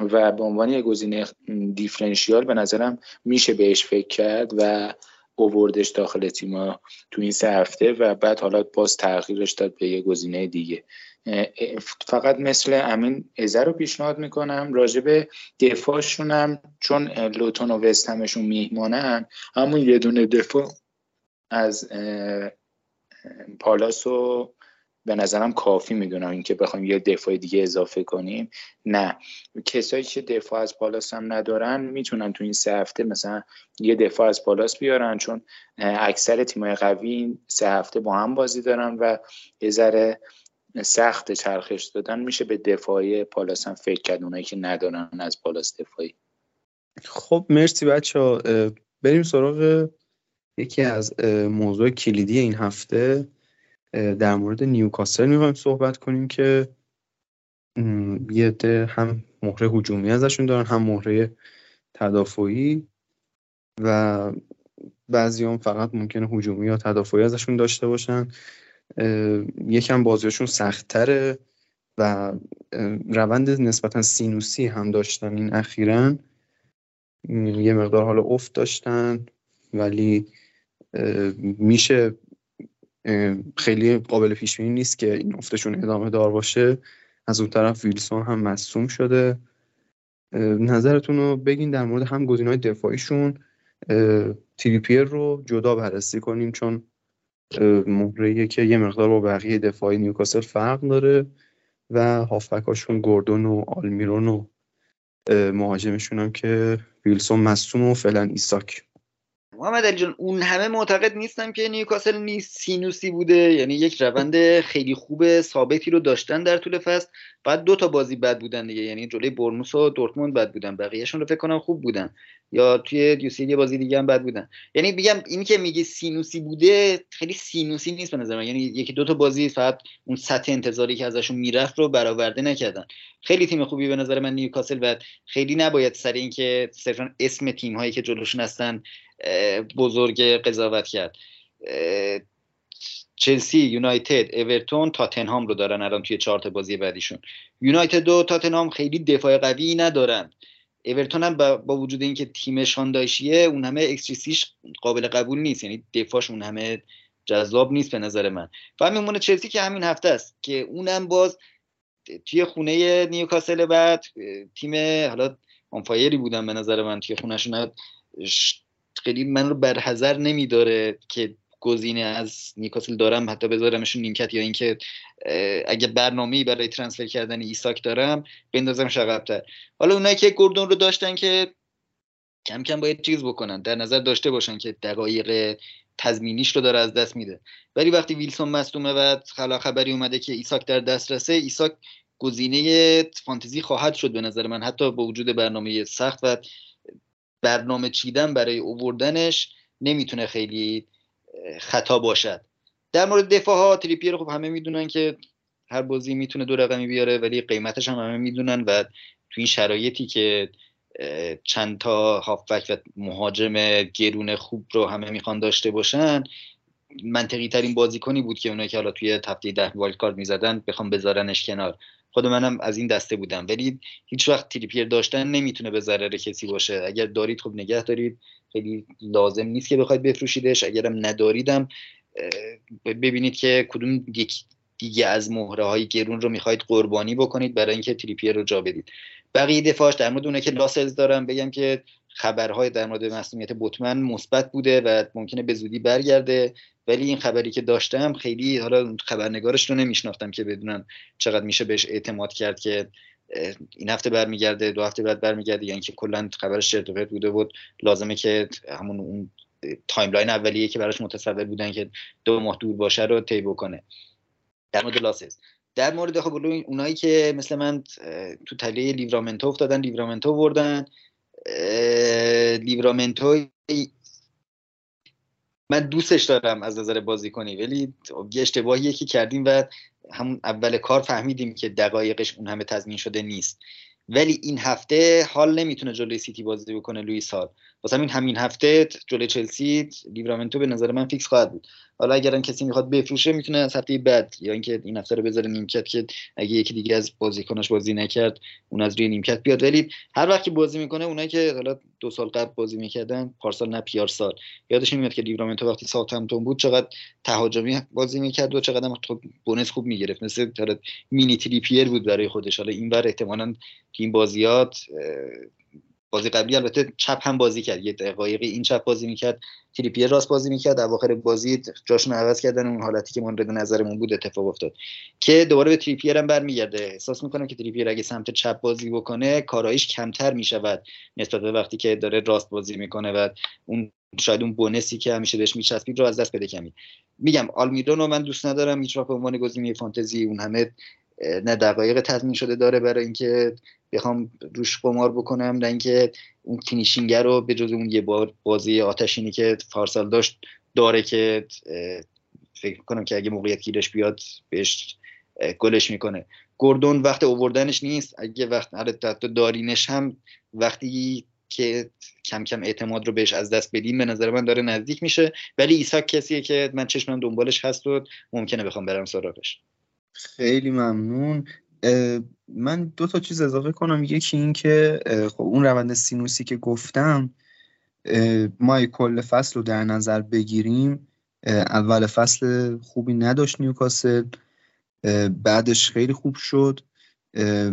و به عنوان یه گزینه دیفرنشیال به نظرم میشه بهش فکر کرد و اووردش داخل تیما تو این سه هفته و بعد حالا باز تغییرش داد به یه گزینه دیگه. فقط مثل امین ازه رو پیشنهاد می‌کنم راجب دفاعشونم چون لوتون و وست همشون میهمانن همون یه دونه دفاع از پالاس و به نظرم کافی می‌دونم اینکه بخوایم یه دفاع دیگه اضافه کنیم. نه. کسایی که دفاع از پالاس هم ندارن می‌تونن تو این سه هفته مثلا یه دفاع از پالاس بیارن چون اکثر تیمای قوی این سه هفته با هم بازی دارن و یه ذره سخت چرخش دادن. میشه به دفاعی پالاس هم فکر کرد اونایی که ندارن از پالاس دفاعی. خب مرسی بچه بریم سراغ یکی از موضوع کلیدی این هفته. در مورد نیوکاسل می‌خوایم صحبت کنیم که یه هم مهره هجومی ازشون دارن هم مهره تدافعی و بعضی هم فقط ممکنه هجومی یا تدافعی ازشون داشته باشن. یکم بازیشون سختتره و روند نسبتا سینوسی هم داشتن این اخیرا. یه مقدار حالا افت داشتن ولی میشه خیلی قابل پیش بینی نیست که این افتشون ادامه دار باشه. از اون طرف ویلسون هم مصوم شده. نظرتون رو بگین در مورد مهره های دفاعیشون. تریپیر رو جدا بررسی کنیم چون مهره که یه مقدار با بقیه دفاعی نیوکاسل فرق داره و هافبکاشون گوردون و آلمیرون و مهاجمشون هم که ویلسون مصدوم و فعلا ایساک. محمد علی جان اون همه معتقد نیستم که نیوکاسل نیست سینوسی بوده یعنی یک روند خیلی خوب ثابتی رو داشتن در طول فصل. بعد دو تا بازی بد بودن دیگه یعنی جلوی برنوس و دورتموند بد بودن بقیهشون رو فکر کنم خوب بودن. یا توی دیوسی یه بازی دیگه هم بد بودن. یعنی بگم اینی که میگه سینوسی بوده خیلی سینوسی نیست به نظر من. یعنی یکی دو تا بازی فقط اون سطح انتظاری که ازشون می‌رفت رو برآورده نکردن. خیلی تیم خوبی به نظر من نیوکاسل و خیلی نباید سر اینکه صرفا اسم تیم هایی که جلوشون هستن بزرگ قضاوت کرد. چلسی یونایتد اورتون تاتنهام رو دارن الان توی چارت بازی بعدیشون. یونایتد و تاتنهام خیلی دفاع قوی ندارن. اورتون هم با, وجود اینکه تیمشان داشیه اون همه اکستریسیش قابل قبول نیست. یعنی دفاعش اون همه جذاب نیست به نظر من. و میمونه چلسی که همین هفته است که اونم باز توی خونه نیوکاسل بعد تیم حالا آنفایری بودن به نظر من توی خونهشون. خیلی من رو برحذر نمیداره که گزینه از نیوکاسل دارم حتی بذارمشون نیمکت یا اینکه اگه برنامه‌ای برای transfer کردن ایساک دارم بندازم عقب‌تر حالا اونایی که گوردون رو داشتن که کم کم باید چیز بکنن در نظر داشته باشن که دقایق تضمینیش رو داره از دست میده. ولی وقتی ویلسون مصدومه و خبری اومده که ایساک در دسترسه ایساک گزینه فانتزی خواهد شد به نظر من حتی با وجود برنامه سخت و برنامه چیدن برای اووردنش نمی‌تونه خیلی خطا باشد. در مورد دفاع ها تریپیر خب همه می‌دونن که هر بازی می‌تونه دو رقمی بیاره ولی قیمتش هم همه می‌دونن و تو این شرایطی که چند تا هافبک و مهاجم گرون خوب رو همه می‌خوان داشته باشن منطقی ترین بازیکنی بود که اونایی که حالا توی هفته ده والد کارت می‌زدن بخوام بذارنش کنار. خود منم از این دسته بودم. ولی هیچ وقت تریپیر داشتن نمی‌تونه به ضرر کسی باشه. اگر دارید خب نگه دارید. خیلی لازم نیست که بخواید بفروشیدش. اگرم نداریدم ببینید که کدوم یک دیگه از مهره های گرون رو می‌خواید قربانی بکنید برای اینکه تریپیر رو جا بدید. بقیه دفاعش در مورد اونه که لاسلز دارم بگم که خبرهای در مورد مسئولیت بوتمن مثبت بوده و ممکنه به زودی برگرده. ولی این خبری که داشتم خیلی حالا خبرنگارش رو نمیشناختم که بدونم چقدر میشه بهش اعتماد کرد که این هفته برمیگرده دو هفته بعد برمیگرده یعنی که کلا خبرش چرت بوده بود. لازمه که همون اون timeline اولیه که براش متصور بودن که دو ماه دور باشه رو طی بکنه. در مورد لاسلز در مورد خب اونایی که مثل من تو تله لیورامنتو افتادن لیورامنتو بردن. لیورامنتو من دوستش دارم از نظر بازی کنی ولی یه اشتباهیه که کردیم و همون اول کار فهمیدیم که دقایقش اون همه تضمین شده نیست. ولی این هفته هال نمی‌تونه جلوی چلسی بازی بکنه لوئیس هال. واسه همین همین هفته جلوی چلسی لیورامنتو به نظر من فیکس خواهد بود. حالا اگر کسی می‌خواد بفروشه می‌تونه از هفته بعد یا اینکه این هفته رو بذاره نیمکت که اگه یکی دیگه از بازیکناش بازی نکرد اون از روی نیمکت بیاد. ولی هر وقت که بازی می‌کنه اونایی که حالا دو سال قبل بازی می‌کردن پارسال نه پیار سال. یادش میاد که لیورامنتو وقتی ساوثهمپتون بود چقدر تهاجمی بازی می‌کرد و چقدر خب bonus خوب می‌گرفت. مثل مینی تریپیر بود برای خودش. حالا اینور احتمالاً این بازیات بازی قبلی البته چپ هم بازی کرد یه دقایقی این چپ بازی می‌کرد تریپیر راست بازی می‌کرد اواخر بازی جاشون عوض کردن اون حالتی که مورد نظرمون بود اتفاق افتاد. که دوباره به تریپیر هم برمیگرده. احساس می‌کنم که تریپیر اگه سمت چپ بازی بکنه کارایش کمتر می‌شود نسبت به وقتی که داره راست بازی می‌کنه و اون شاید اون bonus ی که همیشه بهش میچسبید رو از دست بده کمی. میگم آلمیرون رو من دوست ندارم هیچ به عنوان گزینه فانتزی اون همه نه دقایق تضمین شده داره برای اینکه بخوام روش قمار بکنم نه اینکه اون finishing رو به جز اون یه بار بازی آتشینی که پارسال داشت داره که فکر کنم که اگه موقعیت گیرش بیاد بهش گلش می‌کنه. گردون وقت اووردنش نیست. اگه وقت آره، دارینش هم وقتی که کم کم اعتماد رو بهش از دست بدیم به نظر من داره نزدیک میشه. ولی ایساک کسیه که من چشمم دنبالش هست و ممکنه بخوام برم سراغش. خیلی ممنون. من دو تا چیز اضافه کنم. یکی این که خب اون روند سینوسی که گفتم ما کل فصل رو در نظر بگیریم اول فصل خوبی نداشت نیوکاسل بعدش خیلی خوب شد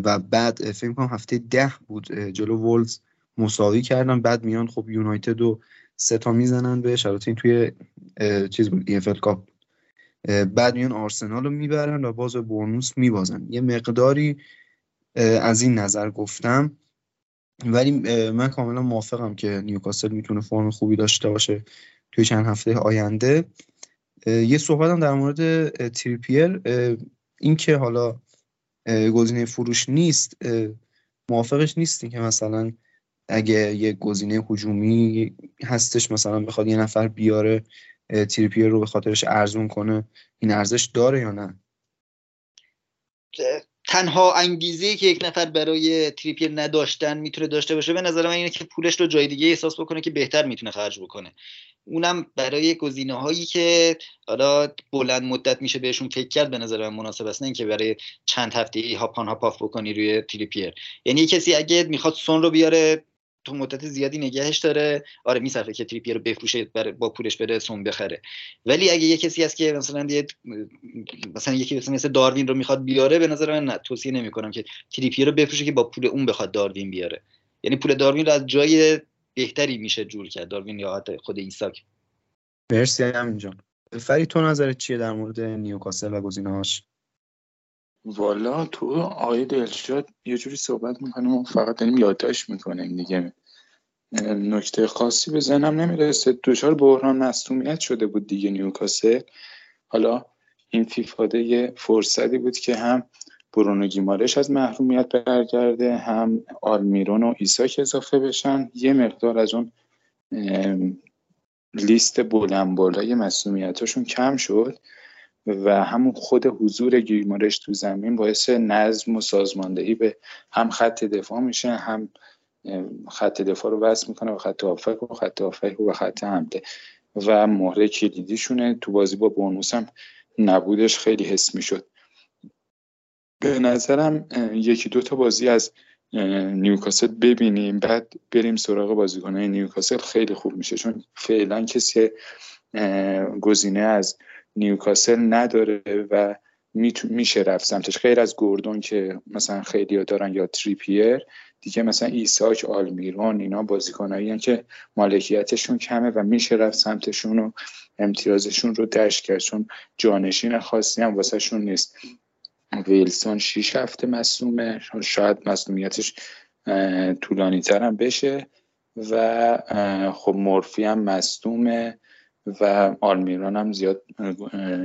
و بعد فکر کنم هفته ده بود جلو وولز مساوی کردن. بعد میان خب یونایتد و سه تا می‌زنن به البته این توی چیز بود ای کاپ. بعد میان آرسنال رو می‌برن و باز برنوس میبازن. یه مقداری از این نظر گفتم. ولی من کاملا موافقم که نیوکاسل می‌تونه فرم خوبی داشته باشه توی چند هفته آینده. یه صحبتم در مورد تریپیر این که حالا گزینه فروش نیست موافقش نیستیم که مثلا اگه یه گزینه هجومی هستش مثلا بخواد یه نفر بیاره تریپیر رو به خاطرش ارزون کنه این ارزش داره یا نه؟ تنها انگیزه که یک نفر برای تریپیر نداشتن می‌تونه داشته باشه به نظر من اینه که پولش رو جای دیگه احساس بکنه که بهتر می‌تونه خرج بکنه. اونم برای گزینه هایی که حالا بلند مدت میشه بهشون فکر کرد به نظر من مناسب است. نه اینکه برای چند هفته ای هاپان هاپ بکنی روی تریپیر یعنی کسی اگه می‌خواد سون رو بیاره تو مدت زیادی نگهش داره. آره میصرفه که تریپیر رو بفروشه با پولش بره سون بخره. ولی اگه یه کسی هست که مثلا یه مثلا یکی مثلا مثل داروین رو می‌خواد بیاره به نظر من نه توصیه نمی‌کنم که تریپیر رو بفروشه که با پول اون بخواد داروین بیاره. یعنی پول داروین رو از جای بهتری میشه جور کرد. داروین یا خود ایساک. مرسی همینجا فری تو نظرت چیه در مورد نیوکاسل و گزینه‌هاش؟ والا تو آقای دلشاد یه جوری صحبت می‌کنیم و فقط داریم یادداشت می‌کنیم دیگه. نکته خاصی به ذهنم نمی‌رسه. دچار بحران مصومیت شده بود دیگه نیوکاسل. حالا این فیفاده یه فرصتی بود که هم برونو گیمارش از محرومیت برگرده هم آلمیرون و ایساک اضافه بشن. یه مقدار از اون لیست بلند بالای مسئولیتاشون کم شد. و همون خود حضور گیمارش تو زمین باعث نظم و سازماندهی به هم خط دفاع میشه هم خط دفاع رو وصل می‌کنه و خط آفک و خط آفک و خط حمله. و مهره کلیدیشونه. تو بازی با بونوس هم نبودش خیلی حس می‌شد. به نظرم یکی دو تا بازی از نیوکاسل ببینیم بعد بریم سراغ بازیکنهای نیوکاسل. خیلی خوب میشه چون فعلا کسی گزینه از نیوکاسل نداره و میشه رفت سمتش. غیر از گوردون که مثلا خیلی دارن یا تریپیر دیگه مثلا ایساک آلمیرون اینا بازیکنایی که مالکیتشون کمه و میشه رفت سمتشون و امتیازشون رو دشت کرد. چون جانشین خاصی هم واسه شون نیست. ویلسون شیش هفته مصومه. شاید مصومیتش طولانی ترم بشه. و خب مورفی هم مصدومه. و آلمیران هم زیاد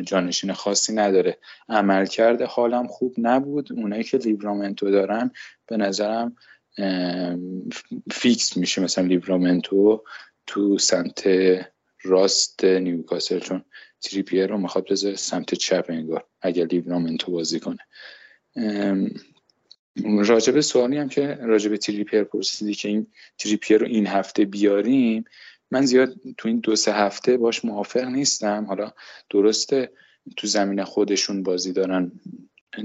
جانشین خاصی نداره. عملکرد حالم خوب نبود. اونایی که لیبرامنتو دارن به نظرم فیکس میشه مثلا لیبرامنتو تو سمت راست نیوکاسل چون تریپیر رو می‌خواد بذاره سمت چپ انگار اگر لیبرامنتو بازی کنه. راجب سوالی هم که راجب تریپیر پرسیدی که این تریپیر رو این هفته بیاریم من زیاد تو این دو سه هفته باش موافق نیستم. حالا درسته تو زمین خودشون بازی دارن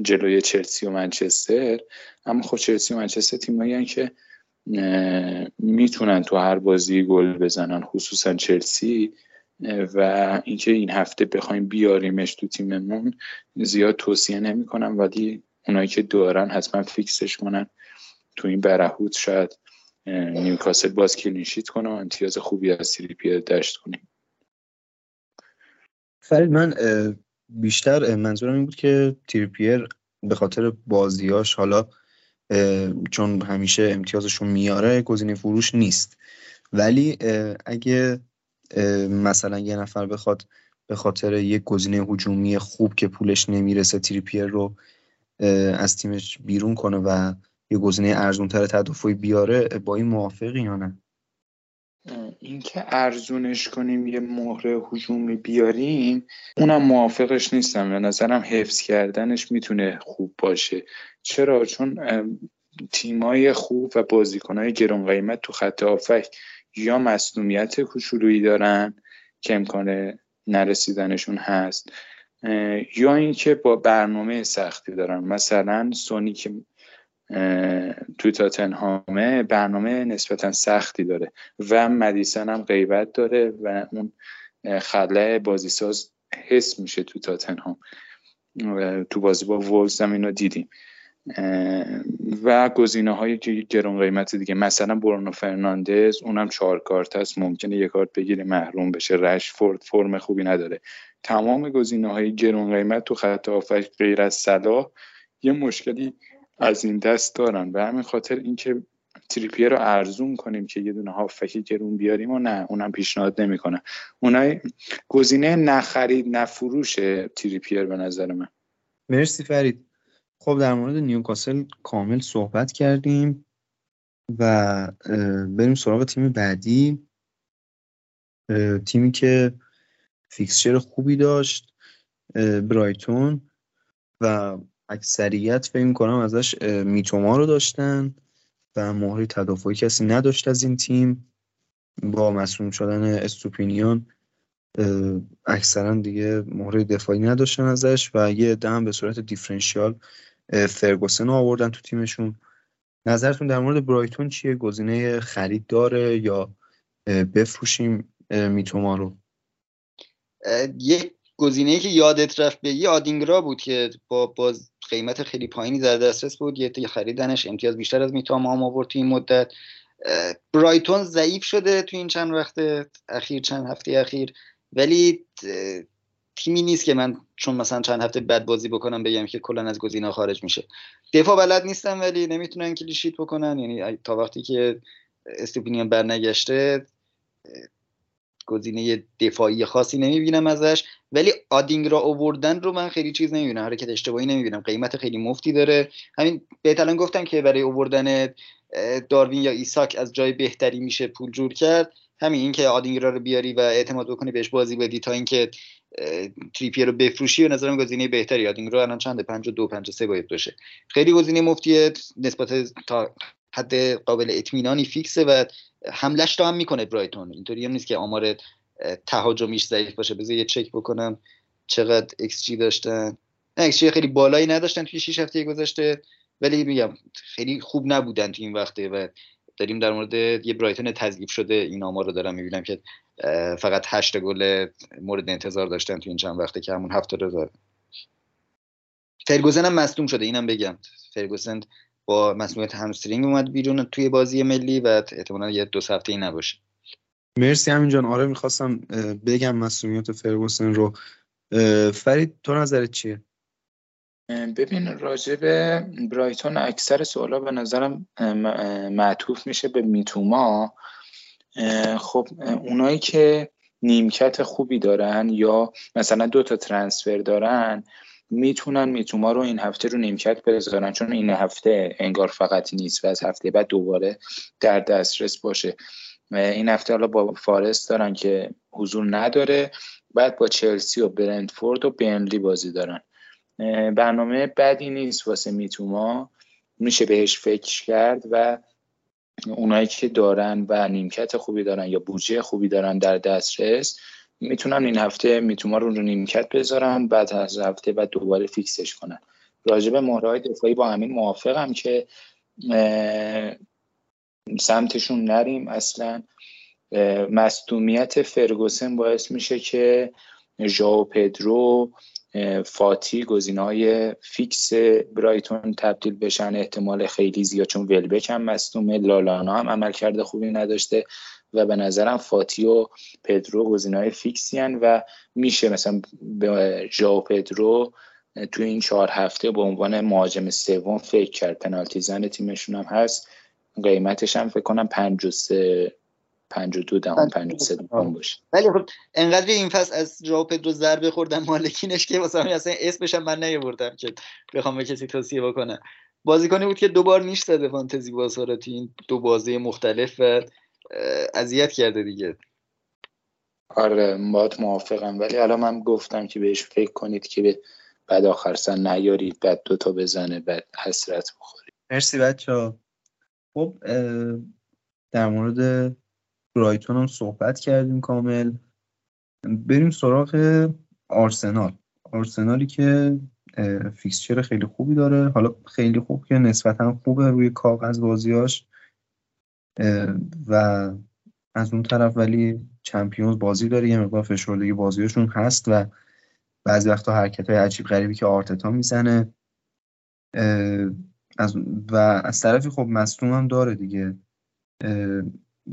جلوی چلسی و منچستر اما خب چلسی و منچستر تیمایی که می‌تونن تو هر بازی گل بزنن خصوصا چلسی. و اینکه این هفته بخوایم بیاریمش تو تیممون زیاد توصیه نمی‌کنم. ولی اونایی که دارن حتما فیکسش کنن تو این برهوت. شاید نیوکاسل باز clean sheet کنه و امتیاز خوبی از تریپیر دشت کنیم فرید من بیشتر منظورم این بود که تریپیر به خاطر بازیاش حالا چون همیشه امتیازشون میاره گزینه فروش نیست. ولی اگه مثلا یه نفر بخواد به خاطر یک گزینه هجومی خوب که پولش نمی‌رسه تریپیر رو از تیمش بیرون کنه و یه گزینه ارزونتر تدافعی بیاره با این موافقی یا نه؟ اینکه ارزونش کنیم یه مهره هجومی بیاریم اونم موافقش نیستم. به نظرم حفظ کردنش می‌تونه خوب باشه. چرا؟ چون تیمای خوب و بازیکنهای گرون قیمت تو خط آفک یا مصنومیت کوچولویی دارن که امکان نرسیدنشون هست یا اینکه با برنامه سختی دارن. مثلا سونی که تو تاتنهامه برنامه نسبتا سختی داره و مدیسن هم غیبت داره و اون خلع بازیساز حس میشه تو تاتنهام تو بازی با وولز هم اینو دیدیم. و گزینه های گرون قیمت دیگه. مثلا برونو فرناندز اونم چهار کارت هست. ممکنه یک کارت بگیره محروم بشه. رشفورد فرم خوبی نداره. تمام گزینه های گرون قیمت تو خط آفک غیر از صلاح یه مشکلی از این دست دارن. به همین خاطر اینکه تریپیه رو ارزون کنیم که یه دونه هافکی گرون بیاریم و نه اونم پیشنهاد نمی‌کنه. اونای گزینه نخرید نفروش تریپیر به نظر من. مرسی فرید. خب در مورد نیوکاسل کامل صحبت کردیم و بریم سراغ تیم بعدی. تیمی که fixture خوبی داشت برایتون و اکثریت فکر کنم ازش میتوما رو داشتن و مهره تدافعی کسی نداشت از این تیم. با مسئول شدن استوپینیان اکثرا دیگه مهره دفاعی نداشتن ازش و یه دم به صورت دیفرنشیال فرگوسن رو آوردن تو تیمشون. نظرتون در مورد برایتون چیه؟ گزینه خرید داره یا بفروشیم میتوما رو؟ یک گزینه که یادت رفت بگی آدینگرا بود که با باز قیمت خیلی پایینی در دسترس بود یه خریدنش امتیاز بیشتر از میتوما هم آورد تو این مدت. برایتون ضعیف شده تو این چند وقت اخیر چند هفته اخیر ولی تیمی نیست که من چون مثلا چند هفته بد بازی بکنم بگم که کلا از گزینه خارج میشه. دفاع بلد نیستن ولی نمی‌تونن کلیشیت بکنن. یعنی تا وقتی که استوپینیان برنگشته گزینه دفاعی خاصی نمی‌بینم ازش. ولی آدینگ را اووردن رو من خیلی چیز نمی‌بینم حرکت اشتباهی نمی‌بینم. قیمت خیلی مفتی داره. همین بهتران گفتم که برای اووردن داروین یا ایساک از جای بهتری میشه پول جور کرد. همین اینکه آدینگرا رو بیاری و اعتماد بکنی بهش بازی بدی تا اینکه تریپیر رو بفروشی و نظرم گزینه بهتری. آدینگرا الان چنده؟ 52 53 باید باشه. خیلی گزینه مفتیه. نسبت تا حد قابل اطمینانی فیکسه و حملش رو هم می‌کنه برایتون. اینطوری هم نیست که آمار تهاجمیش ضعیف باشه. بذار یه چک بکنم چقدر ایکس جی داشتن. نه ایکس خیلی بالایی نداشتن توی 6 هفته گذشته ولی میگم خیلی خوب نبودن توی این وقته و داریم در مورد یه برایتون تضعیف شده این آمار رو دارم می‌بینم که فقط هشت گل مورد انتظار داشتن توی این چند وقته که همون هفته رو داره فرگوزن هم مصدوم شده اینم بگم. فرگوزن با مصدومیت همسترینگ اومد بیرون توی بازی ملی و احتمالا یه دو هفته ای نباشه. مرسی همین جان. آره می‌خواستم بگم مسئولیت فرگوسن رو. فرید تو نظرت چیه؟ ببین راجع به برایتون اکثر سوالا به نظرم معطوف میشه به میتوما. خب اونایی که نیمکت خوبی دارن یا مثلا دو تا ترانسفر دارن می‌تونن میتوما رو این هفته رو نیمکت بذارن چون این هفته انگار فقط نیست و از هفته بعد دوباره در دسترس باشه. این هفته حالا با فارست دارن که حضور نداره بعد با چلسی و برندفورد و بنلی بازی دارن. برنامه بدی نیست واسه میتوما. میشه بهش فکر کرد و اونایی که دارن و نیمکت خوبی دارن یا بودجه خوبی دارن در دسترس می‌تونن این هفته میتوما رو رو نیمکت بذارن بعد از هفته بعد دوباره فیکسش کنن. راجب مهرهای دفاعی با همین موافقم که سمتشون نریم اصلا. مصدومیت فرگوسن باعث میشه که ژاو پدرو فاتی گزینه های فیکس برایتون تبدیل بشن. احتمال خیلی زیاد چون ولبک هم مصدومه لالانا هم عمل کرده خوبی نداشته. و به نظرم فاتی و پدرو گزینه های فیکسی هن و میشه مثلا به ژاو پدرو توی این چهار هفته به عنوان مهاجم سوم فکر کرد. پنالتی زن تیمشون هم هست. قیمتش هم فکر کنم 53 52 دهم 53 دهم باشه. ولی خب انقدر این فصل از جاو پدرو ضربه خوردن مالکینش که واسه همین اصلا اسمش هم من نیاوردم که بخوام به کسی توصیه بکنم. بازیکنی بود که دوبار نیش زده فانتزی بازار تو این دو بازی مختلف و اذیت کرده دیگه. آره باید موافقم. ولی حالا من گفتم که بهش فکر کنید که به بعد آخر سن نیارید بعد دوتا بزنه بعد حسرت بخورید. مرسی بچه خب در مورد برایتون هم صحبت کردیم کامل. بریم سراغ آرسنال. آرسنالی که فیکسچر خیلی خوبی داره. حالا خیلی خوب که نسبتا خوبه روی کاغذ بازیاش. و از اون طرف ولی چمپیونز بازی داره یه مقدار فشردگی بازیاشون هست و بعضی وقتا حرکت های عجیب غریبی که آرتتا می‌زنه. از و از طرفی خب مصدوم هم داره دیگه.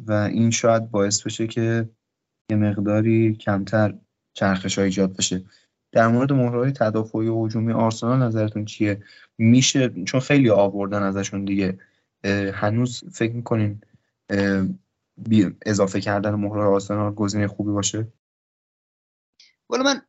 و این شاید باعث بشه که یه مقداری کمتر چرخش ها ایجاد بشه. در مورد مهرهای تدافعی و هجومی آرسنال نظرتون چیه؟ میشه چون خیلی آوردن ازشون دیگه. هنوز فکر می‌کنین اضافه کردن مهره آرسنال گزینه خوبی باشه؟ والا من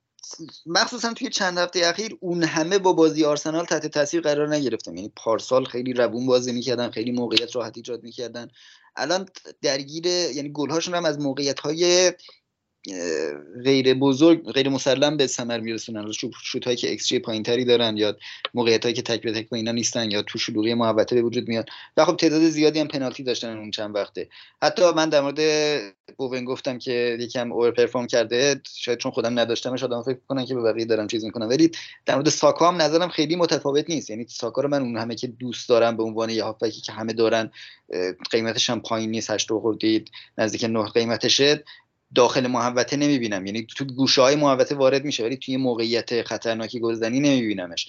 مخصوصا توی چند هفته اخیر اون همه با بازی آرسنال تحت تاثیر قرار نگرفتم. یعنی پارسال خیلی روون بازی می‌کردن خیلی موقعیت راحت ایجاد می‌کردن. الان درگیر یعنی گلهاشون هم از موقعیت های غیر بزرگ غیر مسلم به ثمر میرسونن. شوت هایی که ایکس جی پایینتری دارن یا موقعیت هایی که تک به تک با اینا نیستن یا تو شلوغی محوطه به وجود میاد. و خب تعداد زیادی هم پنالتی داشتن اون چند وقته. حتی من در مورد بوون گفتم که یکم اور پرفورم کرده. شاید چون خودم نداشتمش آدم فکر کنن که به بقیه دارم چیز می‌کنم. ولی در مورد ساکا هم نظرم خیلی متفاوت نیست. یعنی ساکا رو من اون همه که دوست دارم به عنوان یه هافکی که همه دارن قیمتش هم پایین نیست. 8 خوردید نزدیک 9 قیمتشه. داخل محوطه نمی‌بینم. یعنی تو گوشه های محوطه وارد میشه ولی توی موقعیت خطرناکی گلزنی نمیبینمش.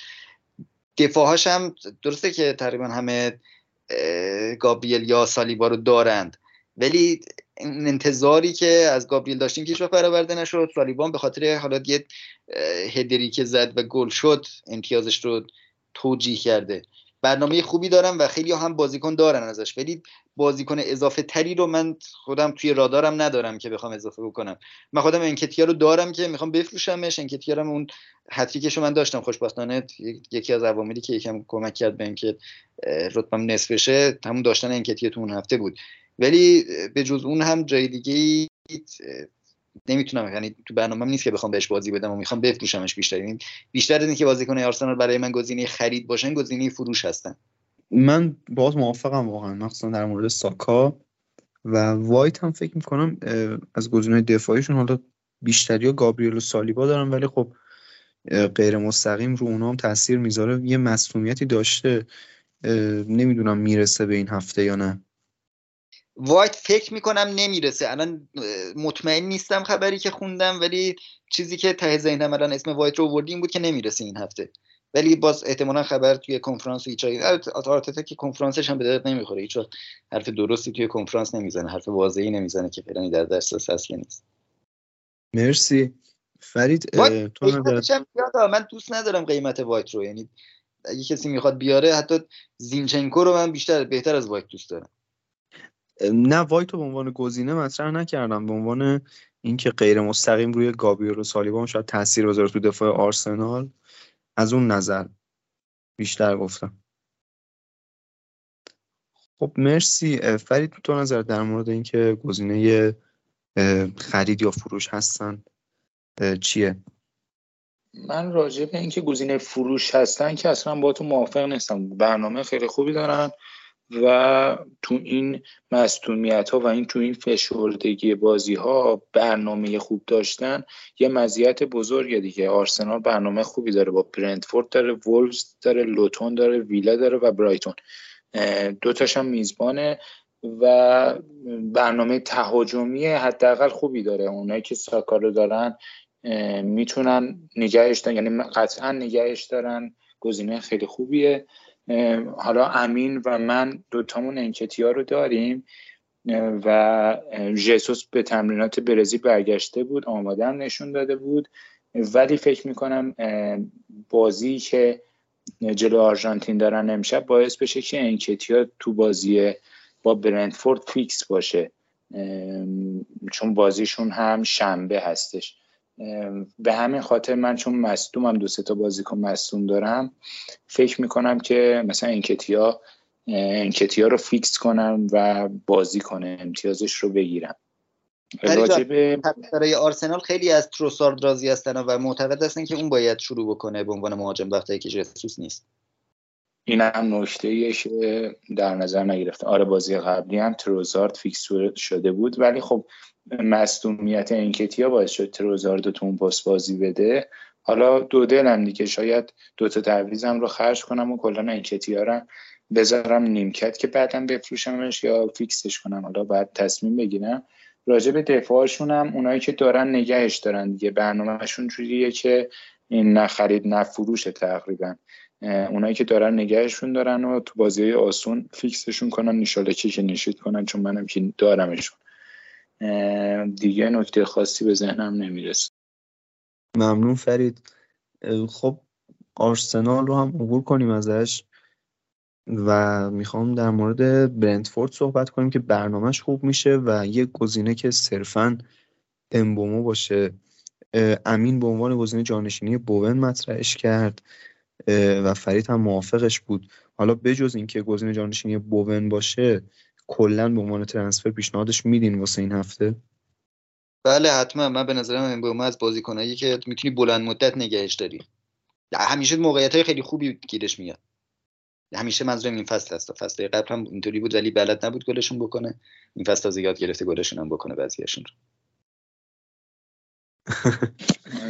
دفاعهاش هم درسته که تقریبا همه گابریل یا سالیبا رو دارند. ولی انتظاری که از گابریل داشتیم که هیچ برآورده نشد. سالیبا به خاطر حالا یه هدری که زد و گل شد امتیازش رو توجیه کرده. برنامه خوبی دارم و خیلی هم بازیکن دارن ازش. ولی بازیکن اضافه تری رو من خودم توی رادارم ندارم که بخوام اضافه بکنم. من خودم انکتیا رو دارم که می‌خوام بفروشمش. انکتیا رو اون که من داشتم. خوشبختانه یکی از عواملی که یکم کمک کرد به اینکه رتبم نصفشه همون داشتن انکتیا تو اون هفته بود. ولی به جز اون هم جای دیگه نمی‌تونم یعنی تو برنامه نیست که بخوام بهش بازی بدم و می‌خوام بفروشمش بیشتر. یعنی بیشتر از اینکه بازیکن آرسنال برای من گزینه خرید باشن گزینه فروش هستن. من باز موافقم واقعا مخصوصا در مورد ساکا و وایت هم فکر می‌کنم از گزینه دفاعیشون حالا بیشتری ها گابریل و سالیبا دارن ولی خب غیر مستقیم رو اونام تاثیر می‌ذاره. یه مسئولیتی داشته نمی‌دونم می‌رسه به این هفته یا نه. وایت فکر می‌کنم نمی‌رسه. الان مطمئن نیستم خبری که خوندم ولی چیزی که ته ذهنم الان اسم وایت رو آوردیم بود که نمی‌رسه این هفته. ولی باز احتمالا خبر توی کنفرانس هیچ آرتتا که کنفرانسش هم به درد نمی‌خوره. هیچ حرف درستی توی کنفرانس نمی‌زنه. حرف واضحی نمی‌زنه که فعلا در دسترس اصلی نیست. مرسی. فرید تو من دوست ندارم قیمت وایت رو. یعنی اگه کسی می‌خواد بیاره حتی زینچنکو رو من بیشتر بهتر از وایت دوست دارم. نه وایت رو به عنوان گزینه مطرح نکردم به عنوان اینکه غیر مستقیم روی گابیور و سالیبا شاید تاثیر بذاره تو دفاع آرسنال از اون نظر بیشتر گفتم. خب مرسی. فرید تو نظر در مورد اینکه گزینه خرید یا فروش هستن چیه؟ من راجع به اینکه گزینه فروش هستن که اصلا با تو موافق نیستم. برنامه خیلی خوبی دارن. و تو این مصدومیت ها و این تو این فشردگی بازی ها برنامه خوب داشتن یه مزیت بزرگه دیگه. آرسنال برنامه خوبی داره با برنتفورد داره وولز داره لوتون داره ویلا داره و برایتون. دوتاش هم میزبانه و برنامه تهاجمی حداقل خوبی داره. اونایی که ساکا رو دارن می‌تونن نگهش دارن یعنی قطعا نگهش دارن. گزینه خیلی خوبیه. حالا امین و من دوتامون انکتیا رو داریم و ژسوس به تمرینات برزیل برگشته بود آماده هم نشون داده بود. ولی فکر می‌کنم بازی که جلو آرژانتین دارن امشب باعث بشه که انکتیا تو بازی با برندفورد فیکس باشه چون بازیشون هم شنبه هستش. به همین خاطر من چون مصدومم دو سه تا بازیکن مصدوم دارم فکر می‌کنم که مثلا انکتیا انکتیا رو فیکس کنم و بازی کنه امتیازش رو بگیرم. برای آرسنال خیلی از تروسارد راضی هستن و معتقد هستن که اون باید شروع بکنه به عنوان مهاجم وقتی که جسوس نیست. این هم نکته در نظر نگرفته. آره بازی قبلی هم تروسارد فیکس شده بود ولی خب مصدومیت انکتیا باعث شد تروسارد تو اون پست بازی بده. حالا دو دلم دیگه شاید دو تا تعویضم رو خرج کنم و کلا انکتیا رو بذارم نیمکت که بعدا بفروشمش یا فیکسش کنم. حالا بعد تصمیم بگیرم. راجع به دفاعشون هم اونایی که دارن نگهش دارن دیگه. برنامهشون جوریه که این نخرید نفروشه تقریبا. اونایی که دارن نگهشون دارن و تو بازی آسون فیکسشون کنن نشاله که نشید کنن چون منم که دارمشون. دیگه نکته خاصی به ذهنم نمی‌رسه. ممنون فرید. خب آرسنال رو هم عبور کنیم ازش و می‌خوام در مورد برندفورد صحبت کنیم که برنامهش خوب میشه و یه گزینه که صرفا امبومو باشه. امین به عنوان گزینه جانشینی بوون مطرحش کرد و فرید هم موافقش بود. حالا بجز اینکه گزینه جانشینی بوون باشه کلا به عنوان ترنسفر پیشنهادش میدین واسه این هفته؟ بله حتما. من به نظرم امبومو از بازیکنایی که می‌تونی بلند مدت نگهش داری. همیشه موقعیت های خیلی خوبی گیرش میاد. همیشه منظورم این فصل هست. فصل قبل هم اینطوری بود ولی بلد نبود گلشون بکنه. این فصل تازه یاد گرفته گلشون هم بکنه بعضیاشون رو.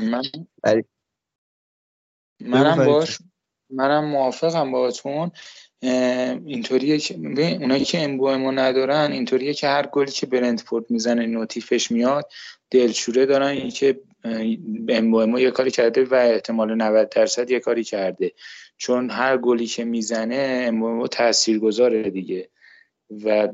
من منم باش. منم موافقم باهاتون اینطوریه که اونایی که امبومو ندارن اینطوریه که هر گلی که برندفورد می‌زنه نوتیفش میاد دلشوره دارن. این که امبومو یه کاری کرده و احتمال 90 درصد یه کاری کرده. چون هر گلی که می‌زنه امبومو تاثیرگذاره دیگه. و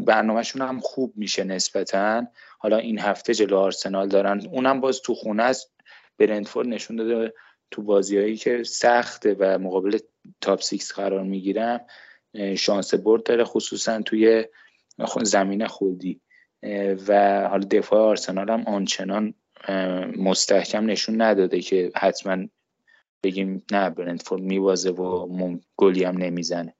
برنامهشون هم خوب میشه نسبتا. حالا این هفته جلو آرسنال دارن. اونم باز تو خونه است. برندفورد نشون داده تو بازیهایی که سخته و مقابل top six قرار می‌گیرم شانس برد داره خصوصا توی زمین خودی. و حالا دفاع آرسنال هم آنچنان مستحکم نشون نداده که حتما بگیم نه برنتفورد می‌بازه و گلی هم نمی‌زنه.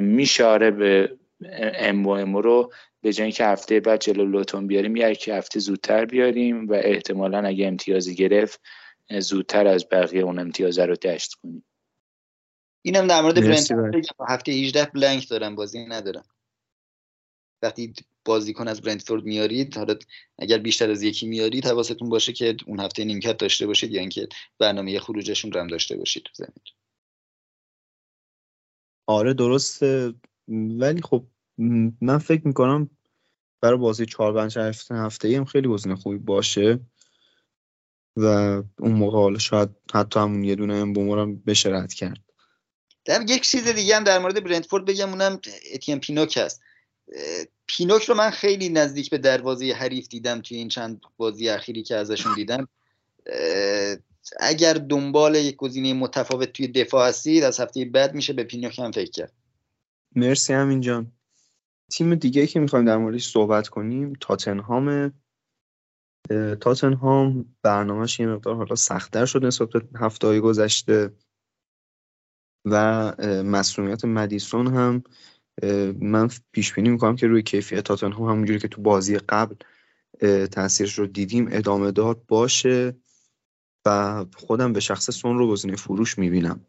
میشه آره امبومو رو به جای که هفته بعد جلو لوتون بیاریم یه که هفته زودتر بیاریم و احتمالا اگه امتیازی گرفت زودتر از بقیه اون امتیاز رو دشت کنیم. اینم در مورد برنتفورد هفته 18 بلنک دارم بازی ندارم. وقتی بازیکن از برنتفورد میارید حالا اگر بیشتر از یکی میارید حواستون باشه که اون هفته نیمکت داشته باشید یا اینکه برنامه خروجشون رو هم داشته باشید تو زمین آره درسته. ولی خب من فکر می‌کنم برای بازی چهار پنج هفته هفته هم خیلی گزینه خوبی باشه. و اون موقع حالا شاید حتی همون یه دونه هم بشه رد کرد. در یک چیز دیگه هم در مورد برنتفورد بگم اونم اتیم پینوک هست. پینوک رو من خیلی نزدیک به دروازه حریف دیدم توی این چند بازی اخیری که ازشون دیدم. اگر دنبال یک گزینه متفاوت توی دفاع هستید از هفته بعد میشه به پینوک هم فکر کرد. مرسی همین جان. تیم دیگه که می‌خوایم در موردش صحبت کنیم تاتنهام. تاتنهام برنامهش یه مقدار حالا سختتر شد نسبت به هفته های گذشته. و مسئولیت مدیسون هم من پیش بینی می‌کنم که روی کیفیت تاتنهام همونجوری که تو بازی قبل تاثیرش رو دیدیم ادامه دار باشه. و خودم به شخص سون رو گزینه فروش می‌بینم.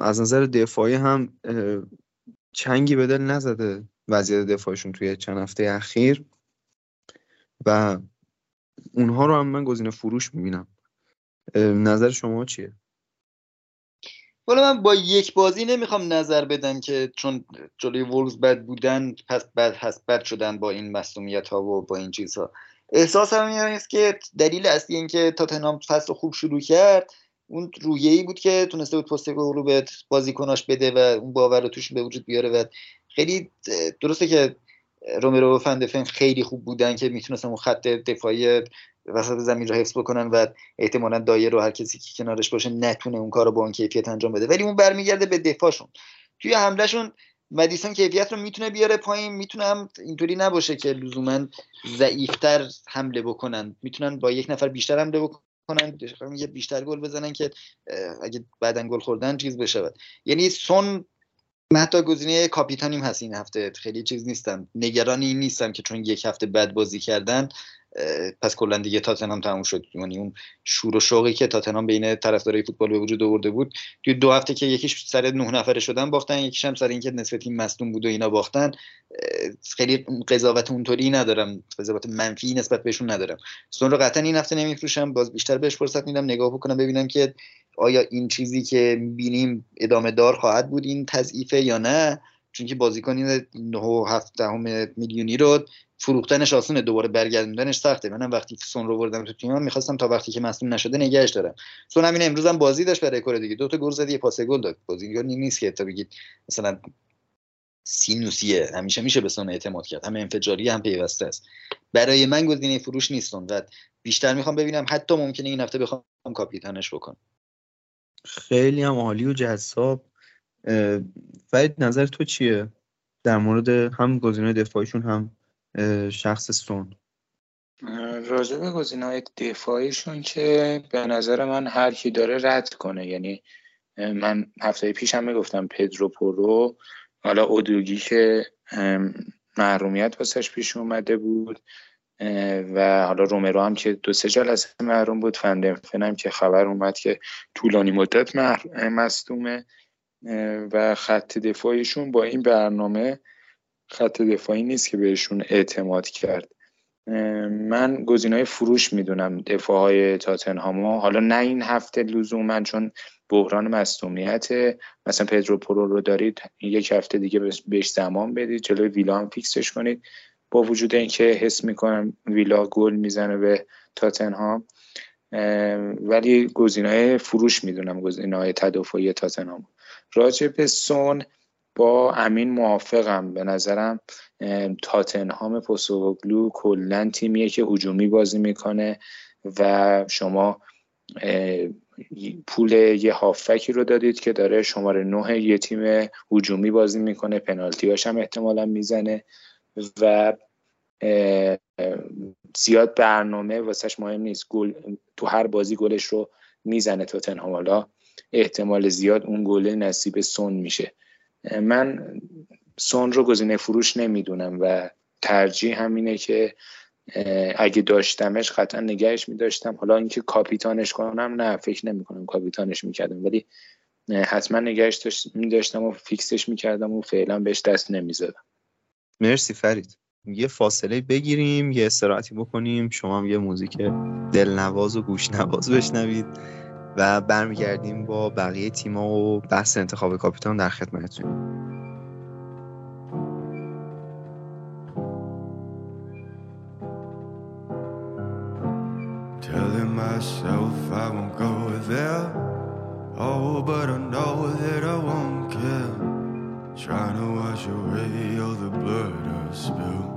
از نظر دفاعی هم چنگی به دل نزده وضعیت دفاعشون توی چند هفته اخیر. و اونها رو هم من گزینه فروش می‌بینم. نظر شما چیه؟ حالا من با یک بازی نمی‌خوام نظر بدم که چون جلوی وولز بد بودن پس بد هست بد شدن با این مسئولیت ها و با این چیزها. احساس هم است که دلیل اصلی این که تاتنهام فصل خوب شروع کرد اون رویه ای بود که تونسته بود پست رو به بازیکناش بده و اون باور رو توش به وجود بیاره و خیلی درسته که رومرو و فندفن خیلی خوب بودن که می‌تونستن اون خط دفاعی وسط زمین رو حفظ بکنن و احتمالا دایر رو هر کسی که کنارش باشه نتونه اون کار رو با اون کیفیت انجام بده. ولی اون برمیگرده به دفاعشون. توی حملهشون مدیسون کیفیت رو می‌تونه بیاره پایین می‌تونه هم اینطوری نباشه که لزوما ضعیفتر حمله بکنن. می‌تونن با یک نفر بیشتر حمله بکنن یه بیشتر گل بزنن که اگه بعدن گل خوردن چیز بشه یعنی سون حتی گزینه کاپیتانیم هست این هفته. خیلی چیز نیستم. نگرانی نیستم که چون یک هفته بد بازی کردن. پس کلا دیگه تاتنهام تموم شد. یعنی اون شور و شوقی که تاتنهام بین طرفدارای فوتبال به وجود آورده بود توی دو هفته که یکیش سر نه نفره شدن باختن یکیش هم سر اینکه نصف تیم مصدوم بود و اینا باختن خیلی قضاوت اونطوری ندارم. قضاوت منفی نسبت بهشون ندارم. سون رو قطعا این هفته نمیفروشم. باز بیشتر بهش فرصت میدم نگاه بکنم ببینم که آیا این چیزی که بینیم ادامه دار خواهد بود این تضعیفه یا نه. چون که بازیکن 9 و 7 میلیونی رو فروختنش آسونه دوباره برگردوندنش سخته. منم وقتی سون رو بردم تو تیمم می‌خواستم تا وقتی که مصدوم نشده نگهش دارم. سون همین امروز هم بازی داشت برای کره دیگه. دو تا گل زد یه پاس گل داد. بازیکن نیست که تا بگید مثلا سینوسیه. همیشه میشه به سون اعتماد کرد. هم انفجاری هم پیوسته است. برای من گزینه فروش نیستون و بیشتر می‌خوام ببینم حتی ممکنه این هفته بخوام کاپیتانش بکنم. خیلی هم عالی و جذاب. فرید نظر تو چیه؟ در مورد هم گزینه دفاعیشون هم شخص سون. راجع به گزینه دفاعیشون که به نظر من هر کی داره رد کنه. یعنی من هفته پیش هم می‌گفتم پدرو پورو. حالا اودوگی که محرومیت واسش پیش اومده بود. و حالا رومرو هم که دو سه جلسه محروم بود. فندنفن هم که خبر اومد که طولانی مدت مصدومه. و خط دفاعیشون با این برنامه خط دفاعی نیست که بهشون اعتماد کرد. من گزینای فروش می‌دونم دفاع های تاتنهامو. حالا نه این هفته لزوما چون بحران مصدومیت مثلا پدرو پرو رو دارید یک هفته دیگه بهش زمان بدید جلوی ویلا هم فیکسش کنید. با وجود اینکه حس می‌کنم ویلا گل می‌زنه به تاتنهام. ولی گزینه فروش می‌دونم گزینه تدافعی تاتنهام راجع به سون با امین موافقم. به نظرم تاتنهام پوستکوگلو کلا تیمیه که هجومی بازی می‌کنه و شما پول یه هافکی رو دادید که داره شماره نه یه تیم هجومی بازی می‌کنه. پنالتیاش هم احتمالا می‌زنه و زیاد برنامه واسهش مهم نیست. گل تو هر بازی گلش رو می‌زنه تاتنهام. حالا احتمال زیاد اون گله نصیب سون میشه. من سون رو گزینه فروش نمی‌دونم و ترجیح همینه که اگه داشتمش قطعا نگهش میداشتم. حالا اینکه کاپیتانش کنم نه فکر نمی کنم کاپیتانش می‌کردم. ولی حتما نگهش میداشتم و فیکسش می‌کردم و فعلا بهش دست نمی‌زدم. مرسی فرید. یه فاصله بگیریم یه استراحتی بکنیم. شما هم یه موزیک دلنواز و گوش نواز بشنوید. و برمیگردیم با بقیه تیما و بحث انتخاب کاپیتان در خدمتتون Telling myself I won't go there Oh, but I know that I won't care Trying to wash away all the blood I spilled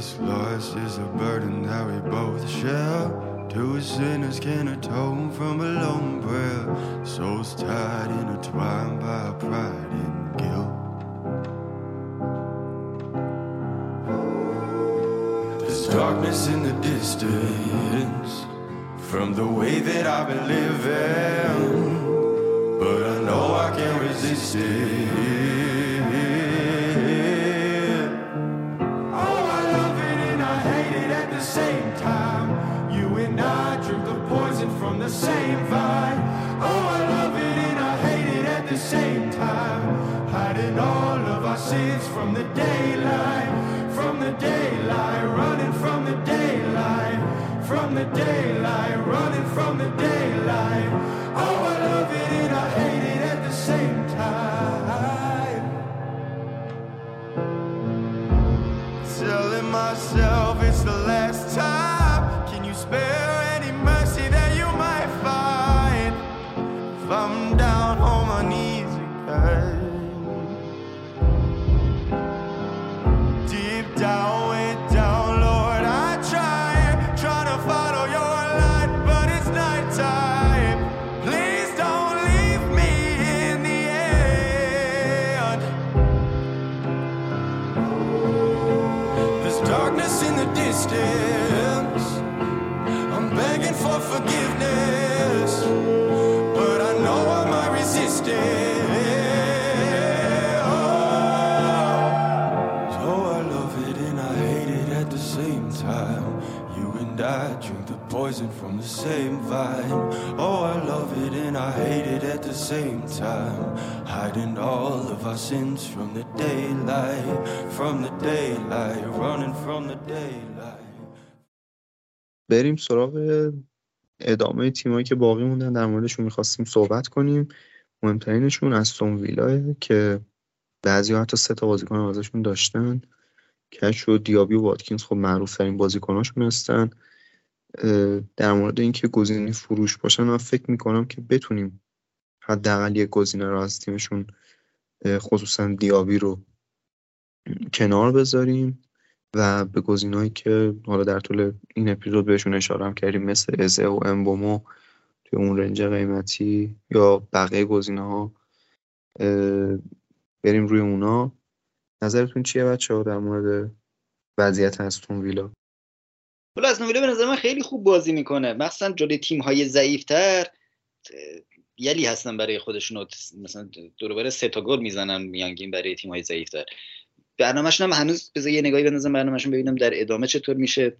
This loss is a burden that we both share. Two sinners can atone from a lone prayer. Souls tied, intertwined by pride and guilt. There's darkness in the distance from the way that I've been living, but I know I can't resist it. Same vibe. Oh, I love it and I hate it at the same time. Hiding all of our sins from the daylight, from the daylight, running from the daylight, from the daylight, running from the daylight. Poison from the same vine. Oh, I love it and I hate it at the same time. Hiding all of our sins from the daylight, from the daylight, running from the daylight. بریم سراغ ادامه تیمایی که باقی موندن در موردشون می‌خواستیم صحبت کنیم مهمترینشون از سون ویلاه که بعضی حتی سه تا بازیکن ازشون داشتن کش و دیابی و واتکینز خب معروف ترین بازیکناشون هستن در مورد اینکه گزینه فروش باشن من فکر می‌کنم که بتونیم حداقل یک گزینه رو از تیمشون خصوصا دیابی رو کنار بذاریم و به گزینه‌هایی که حالا در طول این اپیزود بهشون اشاره هم کردیم مثل ازه و امبومو توی اون رنج قیمتی یا بقیه گزینه ها بریم روی اونا. نظرتون چیه بچه ها در مورد وضعیت هستون ویلا؟ نویله به نظر من خیلی خوب بازی می‌کنه. مخصوصا جلوی تیم های ضعیفتر یلی هستن برای خودشون مثلا دور سه تا گل می‌زنن میانگین برای تیم های ضعیفتر. برنامهشون هم هنوز بذار یه نگاهی بندازم برنامهشون ببینم در ادامه چطور میشه.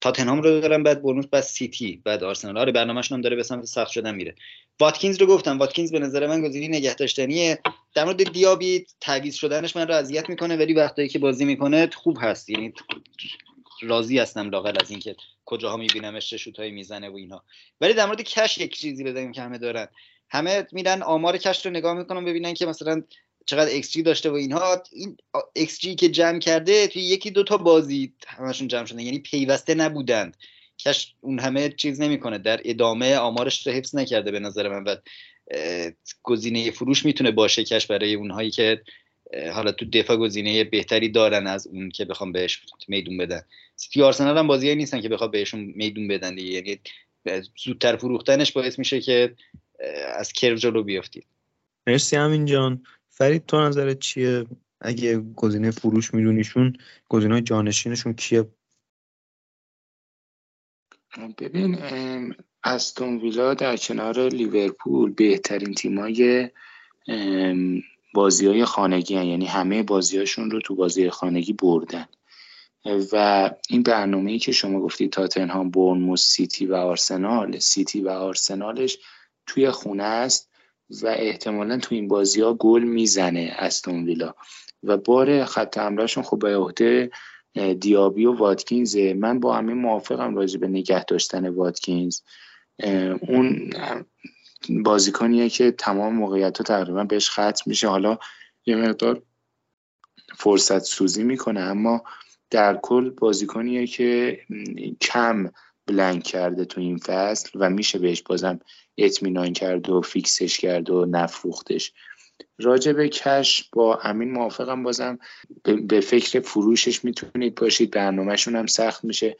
تاتنهام رو دارن بعد برنوس بعد سیتی بعد آرسنال. آره برنامه‌شون هم داره به سمت سخت شدن میره. واتکینز رو گفتم. واتکینز به نظر من گزینه نگه داشتنیه در مورد دیابی تعویض شدنش من رو اذیت می‌کنه ولی وقتی که بازی می‌کنه خوب هست. یعنی راضی هستم لااقل از اینکه کجاها میبینمش چه شوتایی می‌زنه و اینها. ولی در مورد کش یک چیزی بدیم که همه دارن. همه میرن آمار کش رو نگاه می‌کنن ببینن که مثلا چقدر ایکس جی داشته و اینها. این ایکس جی که جمع کرده توی یکی دو تا بازی همشون جمع شدن یعنی پیوسته نبودند. کش اون همه چیز نمی‌کنه. در ادامه آمارش رو حفظ نکرده به نظر من و گزینه فروش می‌تونه باشه کش برای اونهایی که حالا تو دفاع گزینه بهتری دارن از اون که بخوام بهش میدون بدن. سیتی آرسنال هم بازی نیستن که بخوام بهشون میدون بدن دیگه. یعنی زودتر فروختنش باعث میشه که از کرو جلو بیافتید مرسی همین جان. فرید تو نظرت چیه؟ اگه گزینه فروش میدونیشون گزینه جانشینشون کیه؟ ببین استون ویلا در کنار لیورپول بهترین تیمای بازی های خانگی هن. یعنی همه بازیهاشون رو تو بازی خانگی بردن. و این برنامه ای که شما گفتید تاتنهام برنموس سیتی و آرسنال سیتی و آرسنالش توی خونه است و احتمالا تو این بازی ها گل می‌زنه استون ویلا. و بار خط حملهشون خب به عهده دیابی و واتکینز من با همه موافقم راجع به نگه داشتن واتکینز. اون بازیکنیه که تمام موقعیت ها تقریبا بهش ختم میشه. حالا یه مقدار فرصت سوزی می‌کنه اما در کل بازیکنیه که کم بلنک کرده تو این فصل و میشه بهش بازم اطمینان کرد و فیکسش کرد و نفروختش. راجع به کش با امین موافقم بازم به فکر فروشش می‌تونید باشید. برنامهشون هم سخت میشه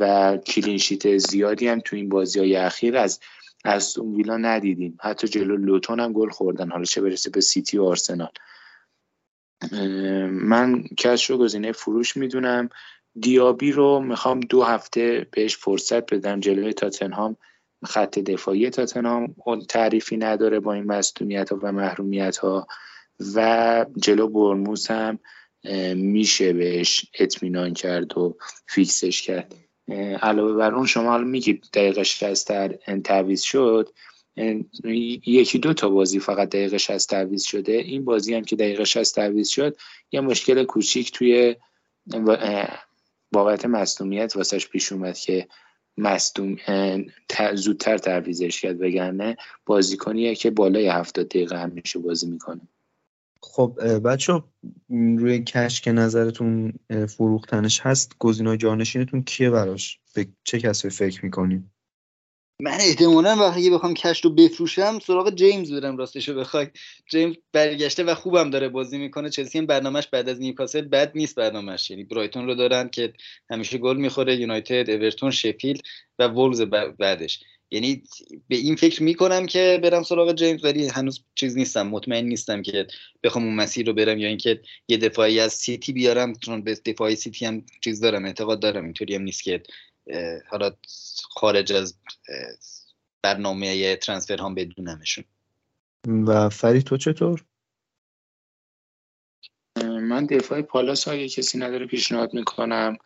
و کلینشیت زیادی هم تو این بازی های اخیر از از اون ویلا ندیدیم. حتی جلو لوتون هم گل خوردن. حالا چه برسه به سیتی و آرسنال. من کش رو گزینه فروش می‌دونم. دیابی رو می‌خوام دو هفته بهش فرصت بدم. جلوی تاتنهام خط دفاعی تاتنهام تعریفی نداره با این مصدومیت ها و محرومیت ها و جلو برموس هم میشه بهش اطمینان کرد و فیکسش کرد. علاوه بر اون شما حالا میگید دقیقه 60 تعویض شد. یکی دو تا بازی فقط دقیقه 60 تعویض شده. این بازی هم که دقیقه 60 تعویض شد یه مشکل کوچیک توی بابت مصدومیت واسش پیش اومد که مصدوم زودتر تعویزش کرد وگرنه بازیکنیه که بالای هفتاد دقیقه همیشه بازی می‌کنه. خب بچه روی کش که نظرتون فروختنش هست؟ گزینه جانشینتون کیه براش؟ به چه کسی فکر می‌کنیم من احتمالا وقتی بخوام کش رو بفروشم سراغ جیمز برم راستشو بخوای. جیمز برگشته و خوبم داره بازی می‌کنه. چلسی هم برنامهش بعد از نیوکاسل بد نیست برنامهش یعنی برایتون رو دارن که همیشه گل می‌خوره یونایتد اورتون شفیلد و وولز بعدش. یعنی به این فکر می‌کنم که برم سراغ جیمز ولی هنوز چیز نیستم مطمئن نیستم که بخوام اون مسیر رو برم یا اینکه یه دفاعی از سیتی بیارم چون به دفاعی سیتی هم چیز دارم اعتقاد دارم اینطوری هم نیست که حالا خارج از برنامه transfer هم بدونمشون و فری تو چطور؟ من دفاع پالاس اگه کسی نداره پیشنهاد می‌کنم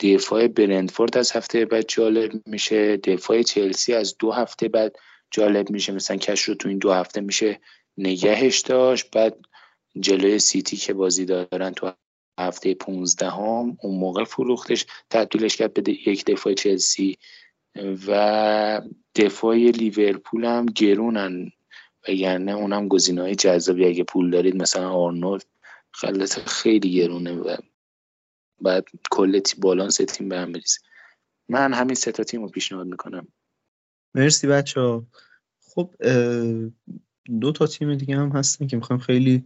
دفاع برندفورد از هفته بعد جالب میشه. دفاع چلسی از دو هفته بعد جالب میشه. مثلا کش رو تو این دو هفته میشه نگهش داشت. بعد جلوی سیتی که بازی دارن تو هفته 15 هم اون موقع فروختش تبدیلش کرد به یک دفاع چلسی. و دفاع لیورپول هم گرونن. وگرنه اونم گزینه های جذابی اگه پول دارید مثلا آرنولد خلط خیلی گرونه و بعد کل بالانس تیم به هم بریزه. من همین سه تا تیم رو پیشنهاد می‌کنم. مرسی بچه ها. خب دو تا تیم دیگه هم هستن که می‌خوایم خیلی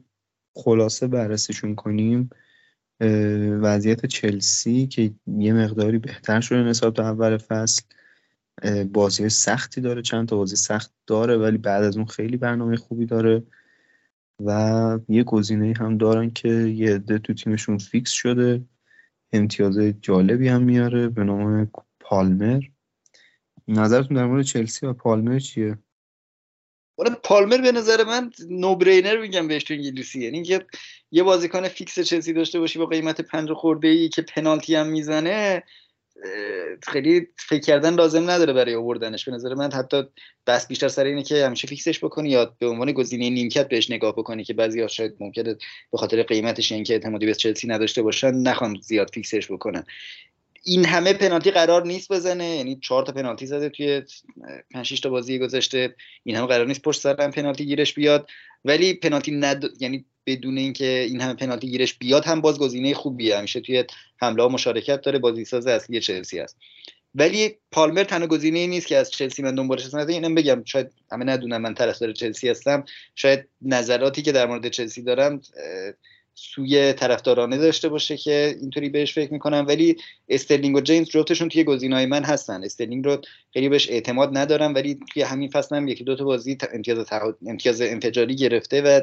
خلاصه بررسیشون کنیم. وضعیت چلسی که یه مقداری بهتر شده نسبت به اول فصل. بازی سختی داره چند تا بازی سخت داره ولی بعد از اون خیلی برنامه خوبی داره. و یه گزینه هم دارن که یه عده تو تیمشون فیکس شده. امتیاز جالبی هم میاره به نام پالمر. نظرتون در مورد چلسی و پالمر چیه؟ والا پالمر به نظر من no-brainer میگم بهش تو انگلیسی. یعنی که یه بازیکن فیکس چلسی داشته باشی با قیمت پنج خورده ای که پنالتی هم می‌زنه خیلی فکر کردن لازم نداره برای آوردنش. به نظر من حتی بحث بیشتر سر اینه که همیشه فیکسش بکنی یا به عنوان گزینه نیمکت بهش نگاه بکنی که بعضی شاید ممکنه به خاطر قیمتش اینکه اعتمادی به چلسی نداشته باشن نخوان زیاد فیکسش بکنن. این همه پنالتی قرار نیست بزنه. یعنی چهار تا پنالتی زده توی 5 تا بازی گذشته. این همه قرار نیست پشت سر پنالتی گیرش بیاد. ولی پنالتی ند... یعنی بدون اینکه این همه پنالتی گیرش بیاد هم باز گزینه خوبیه. همیشه توی حمله ها مشارکت داره بازی ساز اصلی چلسی است ولی پالمر تنها گزینه نیست که از چلسی من دنبالش هستم. اینم بگم شاید همه ندونم من طرفدار چلسی هستم. شاید نظراتی که در مورد چلسی دارم سویه طرفدارانه داشته باشه که اینطوری بهش فکر می‌کنم. ولی استرلینگ و جیمز جفتشون توی گزینه‌های من هستن. استرلینگ رو خیلی بهش اعتماد ندارم ولی توی همین فصل هم یکی دو تا بازی امتیاز امتیاز انفجاری گرفته و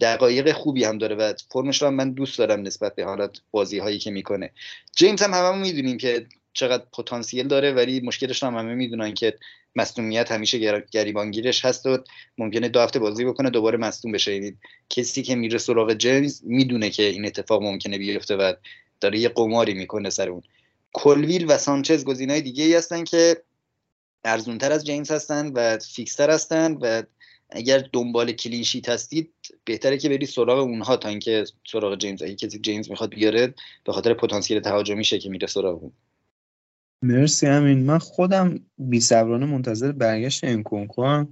دقایق خوبی هم داره و فرمش رو من دوست دارم نسبت به حالت بازی هایی که می‌کنه. جیمز هم هممون می‌دونیم که چقدر پتانسیل داره ولی مشکلش هم همه می‌دونن که مصونیت همیشه گریبانگیرش هست و ممکنه دو هفته بازی بکنه دوباره مصدوم بشه. یعنی کسی که میره سراغ جیمز می‌دونه که این اتفاق ممکنه بیفته و داره یه قماری می‌کنه سر اون. کلویل و سانچز گزینه‌های دیگه ای هستن که ارزونتر از جیمز هستن و فیکستر هستن و اگر دنبال کلین شیت هستید بهتره که برید سراغ اونها تا اینکه سراغ جیمز. اگه کسی جیمز می‌خواد بیاره به خاطر پتانسیل تهاجمیشه که میره سراغ اون. مرسی همین من خودم بی صبرانه منتظر برگشت انکونکو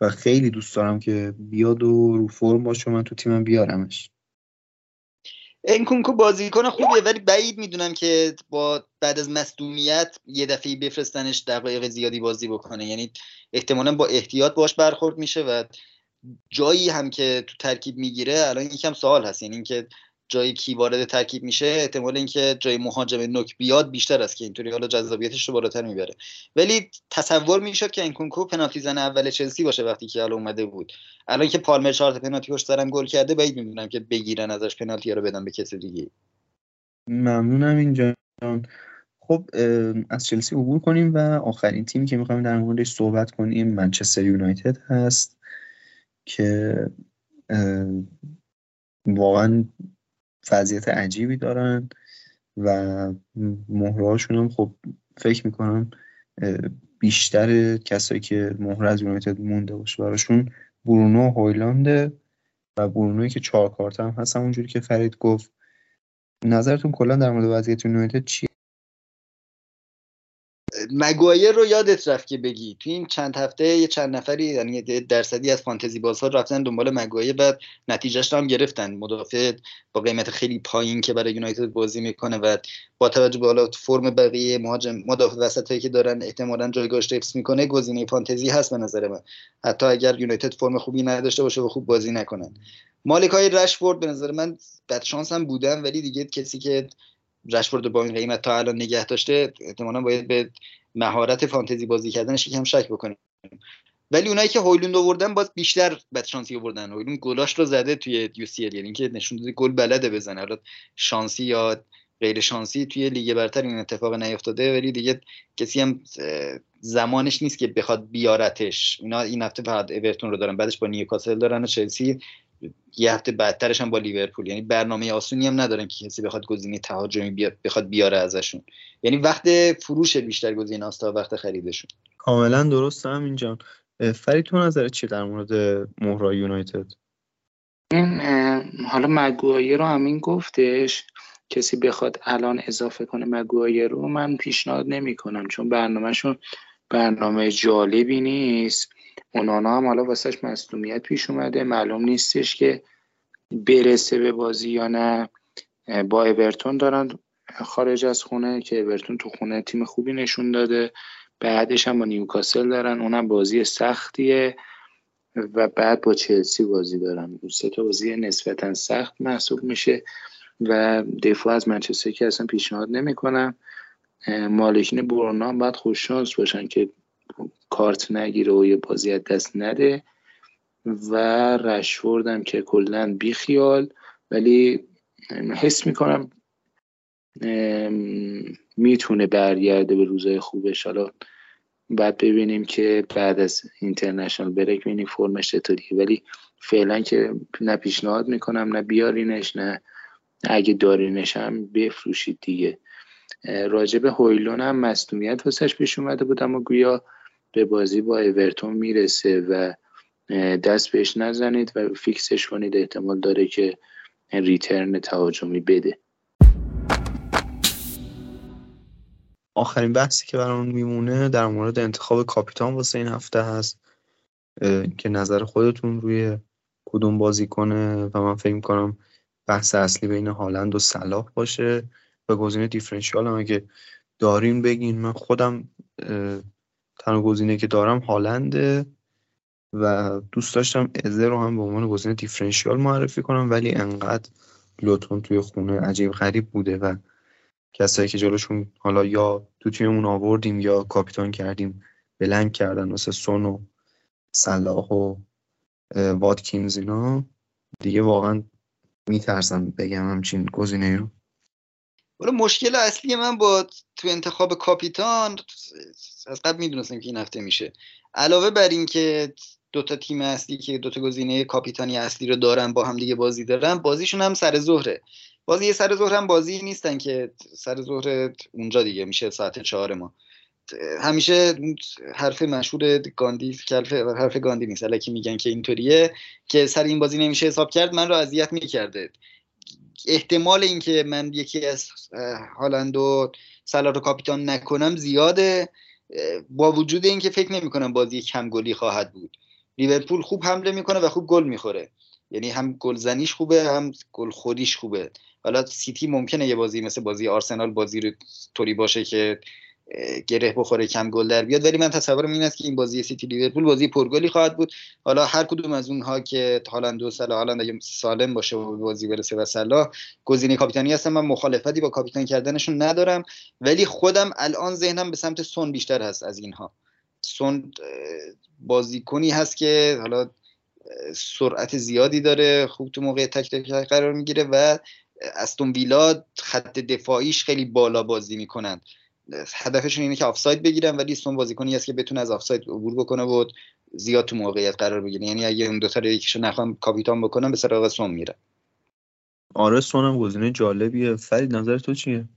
و خیلی دوست دارم که بیاد و رو فرم باشه من تو تیمم بیارمش. انکونکو بازیکن خوبیه ولی بعید می‌دونم که با بعد از مصدومیت یه دفعه بفرستنش دقایق زیادی بازی بکنه. یعنی احتمالا با احتیاط باش برخورد میشه و جایی هم که تو ترکیب می‌گیره الان یکم سوال هست. یعنی اینکه جای کی وارد ترکیب میشه احتمال اینکه جای مهاجم نوک بیاد بیشتر است که اینطوری حالا جذابیتش رو بالاتر می‌بره. ولی تصور می‌شد که این کنکو پنالتی زن اول چلسی باشه وقتی که حالا اومده بود. الان که پالمر چهار پنالتی پشت سرم گل کرده بعید می‌دونم که بگیرن ازش پنالتی رو بدن به کسی دیگه. ممنونم اینجا خب از چلسی عبور کنیم و آخرین تیمی که می‌خوایم در موردش صحبت کنیم منچستر یونایتد هست که واقعا وضعیت عجیبی دارن و مهرهاشون هم خب فکر می‌کنم بیشتر کسایی که مهره از یونایتد مونده باشه. براشون برونو هویلانده و برونوی که چهار کارت هم هست همونجوری که فرید گفت. نظرتون کلا در مورد وضعیت یونایتد چیه؟ مگوایر رو یادت رفت که بگی. تو این چند هفته یه چند نفری یعنی درصدی از فانتزی بازها رفتن دنبال مگوایر و نتیجهش هم گرفتن. مدافع با قیمت خیلی پایین که برای یونایتد بازی می‌کنه و با توجه به حالا فرم بقیه مهاجم مدافع وسطایی که دارن احتمالا جایگاهش حفظ می‌کنه گزینه فانتزی هست به نظر من. حتی اگر یونایتد فرم خوبی نداشته باشه و خوب بازی نکنن. مالک های رشفورد به نظر من بد شانس هم بودن ولی دیگه کسی که رشفورد با این قیمت تا الان نگه داشته احتمالا باید به مهارت فانتزی بازی کردنش یکم شک بکنیم. ولی اونایی که هویلوند آوردن باز بیشتر بد شانسی آوردن هویلوند گلاش رو زده توی یو سی ال یعنی که نشون داده گل بلده بزنه. حالا شانسی یا غیر شانسی توی لیگ برتر این اتفاق نیفتاده ولی دیگه کسی هم زمانش نیست که بخواد بیارتش. اینا این هفته فقط اورتون رو دارن بعدش با نیوکاسل دارن و چلسی. یه هفته بعدترش هم با لیورپول. یعنی برنامه آسونی هم ندارن که کسی بخواد گزینه تهاجمی بیاد بخواد بیاره ازشون. یعنی وقت فروش بیشتر گزینه است تا وقت خریدشون. کاملا درست هم اینجا فرید تو نظر چی در مورد مهرا یونایتد؟ حالا مگوایر رو همین گفتش کسی بخواد الان اضافه کنه مگوایر رو من پیشنهاد نمی کنم چون برنامهشون برنامه جالبی نیست. اونانا هم حالا واسهش مصدومیت پیش اومده. معلوم نیستش که برسه به بازی یا نه. با اورتون دارن خارج از خونه که اورتون تو خونه تیم خوبی نشون داده. بعدش هم با نیوکاسل دارن. اونم بازی سختیه و بعد با چلسی بازی دارن. سه تا بازی نسبتا سخت محسوب میشه و دفاع از منچستر که اصلا پیشنهاد نمی‌کنم مالکین برنا هم باید خوششانس باشن که کارت نگیره و یه بازی از دست نده و رشوردم که کلا بیخیال ولی حس می‌کنم می‌تونه برگرده به روزای خوبش. حالا بعد ببینیم که بعد از اینترنشنال بریک ببینیم فرمش چطوریه. ولی فعلا که نه پیشنهاد می‌کنم نه بیارینش نه اگه دارینش هم بفروشید دیگه. راجب هویلون هم مصدومیت واسش پیش اومده بود اما گویا به بازی با اورتون می‌رسه و دست بهش نزنید و فیکسش کنید. احتمال داره که ریترن تهاجمی بده. آخرین بحثی که برامون میمونه در مورد انتخاب کاپیتان واسه این هفته هست که نظر خودتون روی کدوم بازی کنه و من فکر می‌کنم بحث اصلی بین هالند و صلاح باشه. و گزینه دیفرنشیال هم اگه دارین بگین. من خودم تنها گزینه که دارم هالنده و دوست داشتم ازه رو هم به عنوان گزینه دیفرنشیال معرفی کنم ولی انقدر لوتون توی خونه عجیب غریب بوده و کسایی که جلوشون حالا یا تو تیممون آوردیم یا کاپیتان کردیم بلنگ کردن مثل سون و صلاح و واتکینز اینا دیگه واقعا میترسم بگم همچین گزینه رو. ولی مشکل اصلی من با تو انتخاب کاپیتان از قبل می‌دونستم که این هفته میشه. علاوه بر اینکه دوتا تیم اصلی که دوتا گزینه کاپیتانی اصلی رو دارن با هم دیگه بازی دارن بازیشون هم سر ظهره. بازی سر ظهر هم بازی نیستن که سر ظهر اونجا دیگه میشه ساعت چهار ما. همیشه حرف مشهور گاندی حرف گاندی نیست. الکی میگن که اینطوریه که سر این بازی نمیشه حساب کرد من رو اذیت می‌کرده. احتمال اینکه من یکی از هالند و سلا رو کاپیتان نکنم زیاده. با وجود اینکه فکر نمی‌کنم بازی کم گلی خواهد بود. لیورپول خوب حمله می‌کنه و خوب گل می‌خوره. یعنی هم گلزنیش خوبه هم گل خودیش خوبه. حالا سیتی ممکنه یه بازی مثل بازی آرسنال بازی رو طوری باشه که گره بخوره کم گل در بیاد. ولی من تصورم این است که این بازی سیتی لیورپول بازی پرگلی خواهد بود. حالا هر کدوم از اونها که هالند و سلا هالند اگه سالم باشه و بازی برسه و سلا گزینه کاپیتانی هستم من مخالفتی با کاپیتان کردنشون ندارم. ولی خودم الان ذهنم به سمت سون بیشتر هست از اینها. سون بازیکنی هست که حالا سرعت زیادی داره خوب تو موقع تک تک قرار می‌گیره و استون ویلا خط دفاعیش خیلی بالا بازی می‌کنن هدفشون اینه که آفساید بگیرن ولی سون بازیکنی است که بتونه از آفساید عبور بکنه و زیاد تو موقعیت قرار بگیره. یعنی اگه اون دو تا یکیشو نخوام کاپیتان بکنم به سراغ سون میره آره سونم گزینه جالبیه. فرید نظر تو چیه؟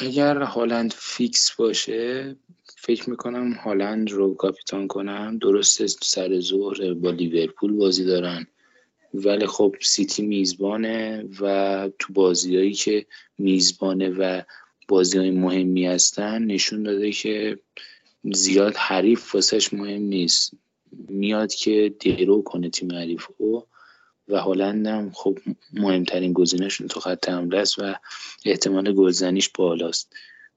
اگر هالند فیکس باشه فکر می‌کنم هالند رو کاپیتان کنم درست سر ظهر با لیورپول بازی دارن. ولی خب سیتی میزبانه و تو بازیایی که میزبانه و بازی های مهمی هستن نشون داده که زیاد حریف واسش مهم نیست. میاد که درو کنه تیم حریف و و هلند خب مهمترین گزینهشون تو خط حمله است و احتمال گلزنیش بالاست.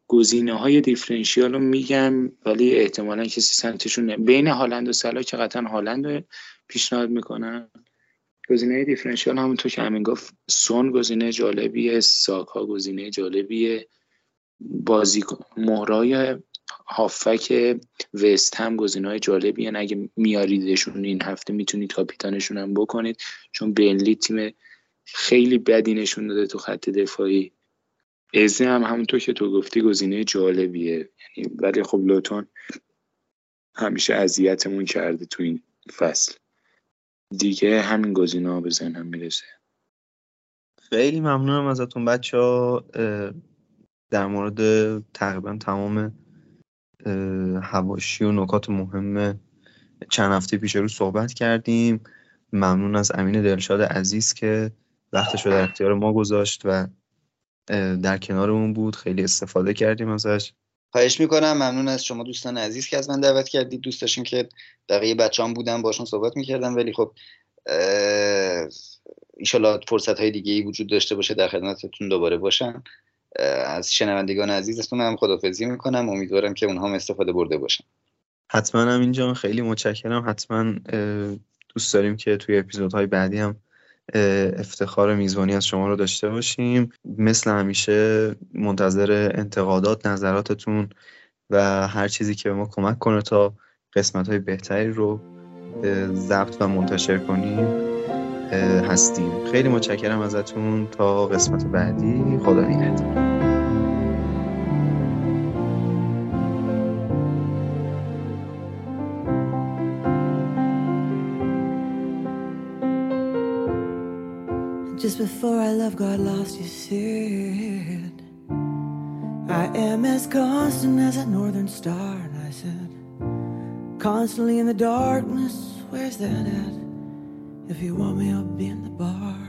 گزینه های دیفرنشیال رو میگم ولی احتمالا کسی سمتشون بین هالند و سلا که قطعا هالند رو پیشنهاد می‌کنن. گزینه دیفرنشیال همونطور که همین گفت سون گزینه جالبیه ساکا گزینه جالبیه. بازی مهرای هافک وست هم گزینه های جالبی اگه میاریدشون این هفته می‌تونید کاپیتانشون هم بکنید چون بینلی تیم خیلی بدی نشون داده تو خط دفاعی. ازه هم همونطور که تو گفتی گزینه جالبیه. یعنی ولی خب لوتون همیشه اذیتمون کرده تو این فصل. دیگه همین گزینه ها به ذهنم می‌رسه. خیلی ممنونم ازتون بچه ها در مورد تقریبا تمام هواشی و نکات مهم چند هفته پیش رو صحبت کردیم. ممنون از امین دلشاد عزیز که وقتش رو در اختیار ما گذاشت و در کنارمون بود. خیلی استفاده کردیم ازش. خواهش می‌کنم. ممنون از شما دوستان عزیز که از من دعوت کردید. دوست داشتیم که بقیه بچه هم بودم باشون صحبت می‌کردم. ولی خب ایشالا فرصت های دیگه ای وجود داشته باشه در خدمتتون دوباره باشم از شنوندگان عزیزتون هم خدافزی می‌کنم. امیدوارم که اونها هم استفاده برده باشن. حتما هم اینجا خیلی متشکرم. حتما دوست داریم که توی اپیزودهای بعدی هم افتخار میزبانی از شما رو داشته باشیم. مثل همیشه منتظر انتقادات نظراتتون و هر چیزی که به ما کمک کنه تا قسمت های بهتری رو ضبط و منتشر کنیم. هستیم خیلی متشکرم ازتون تا قسمت بعدی خدا نگهدار Just before I love God lost you said I am as constant as a northern star and I said Constantly in the darkness where's that at If you want me, I'll be in the bar.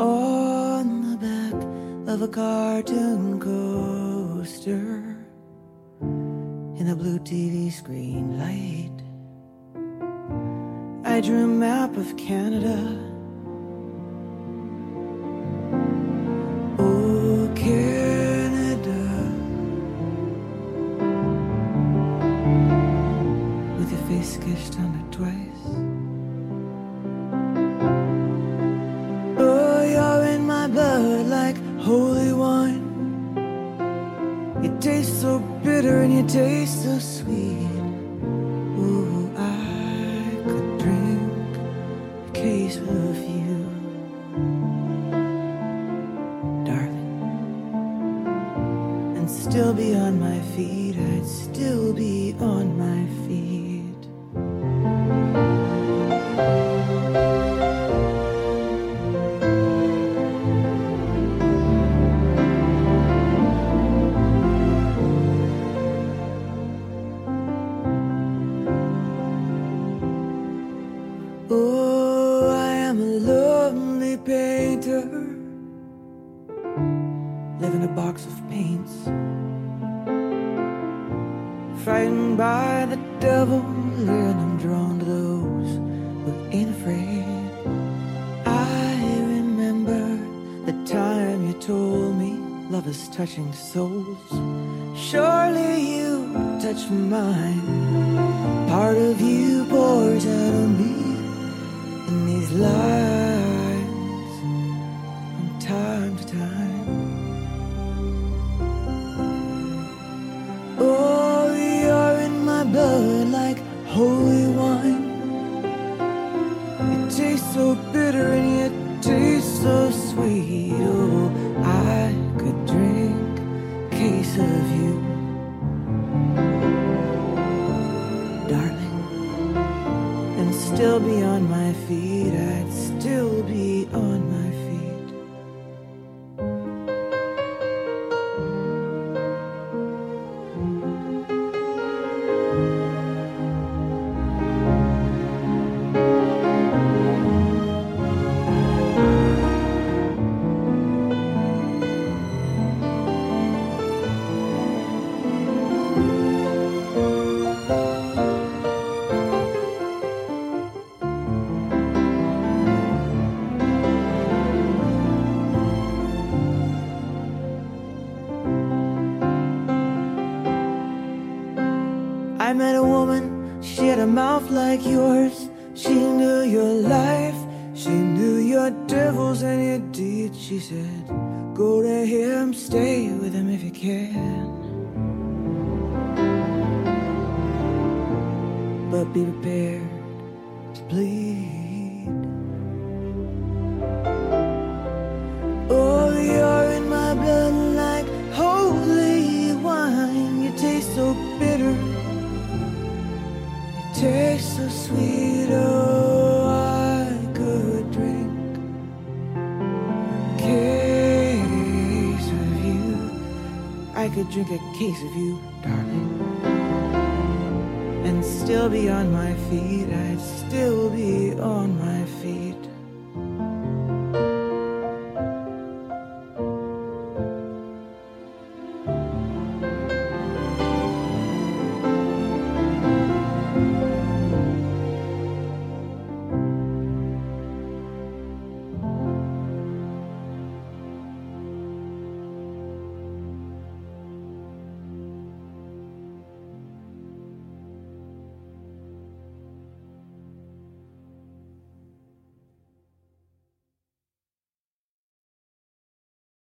On the back of a cartoon coaster in a blue TV screen light. I drew a map of Canada love. Case of you,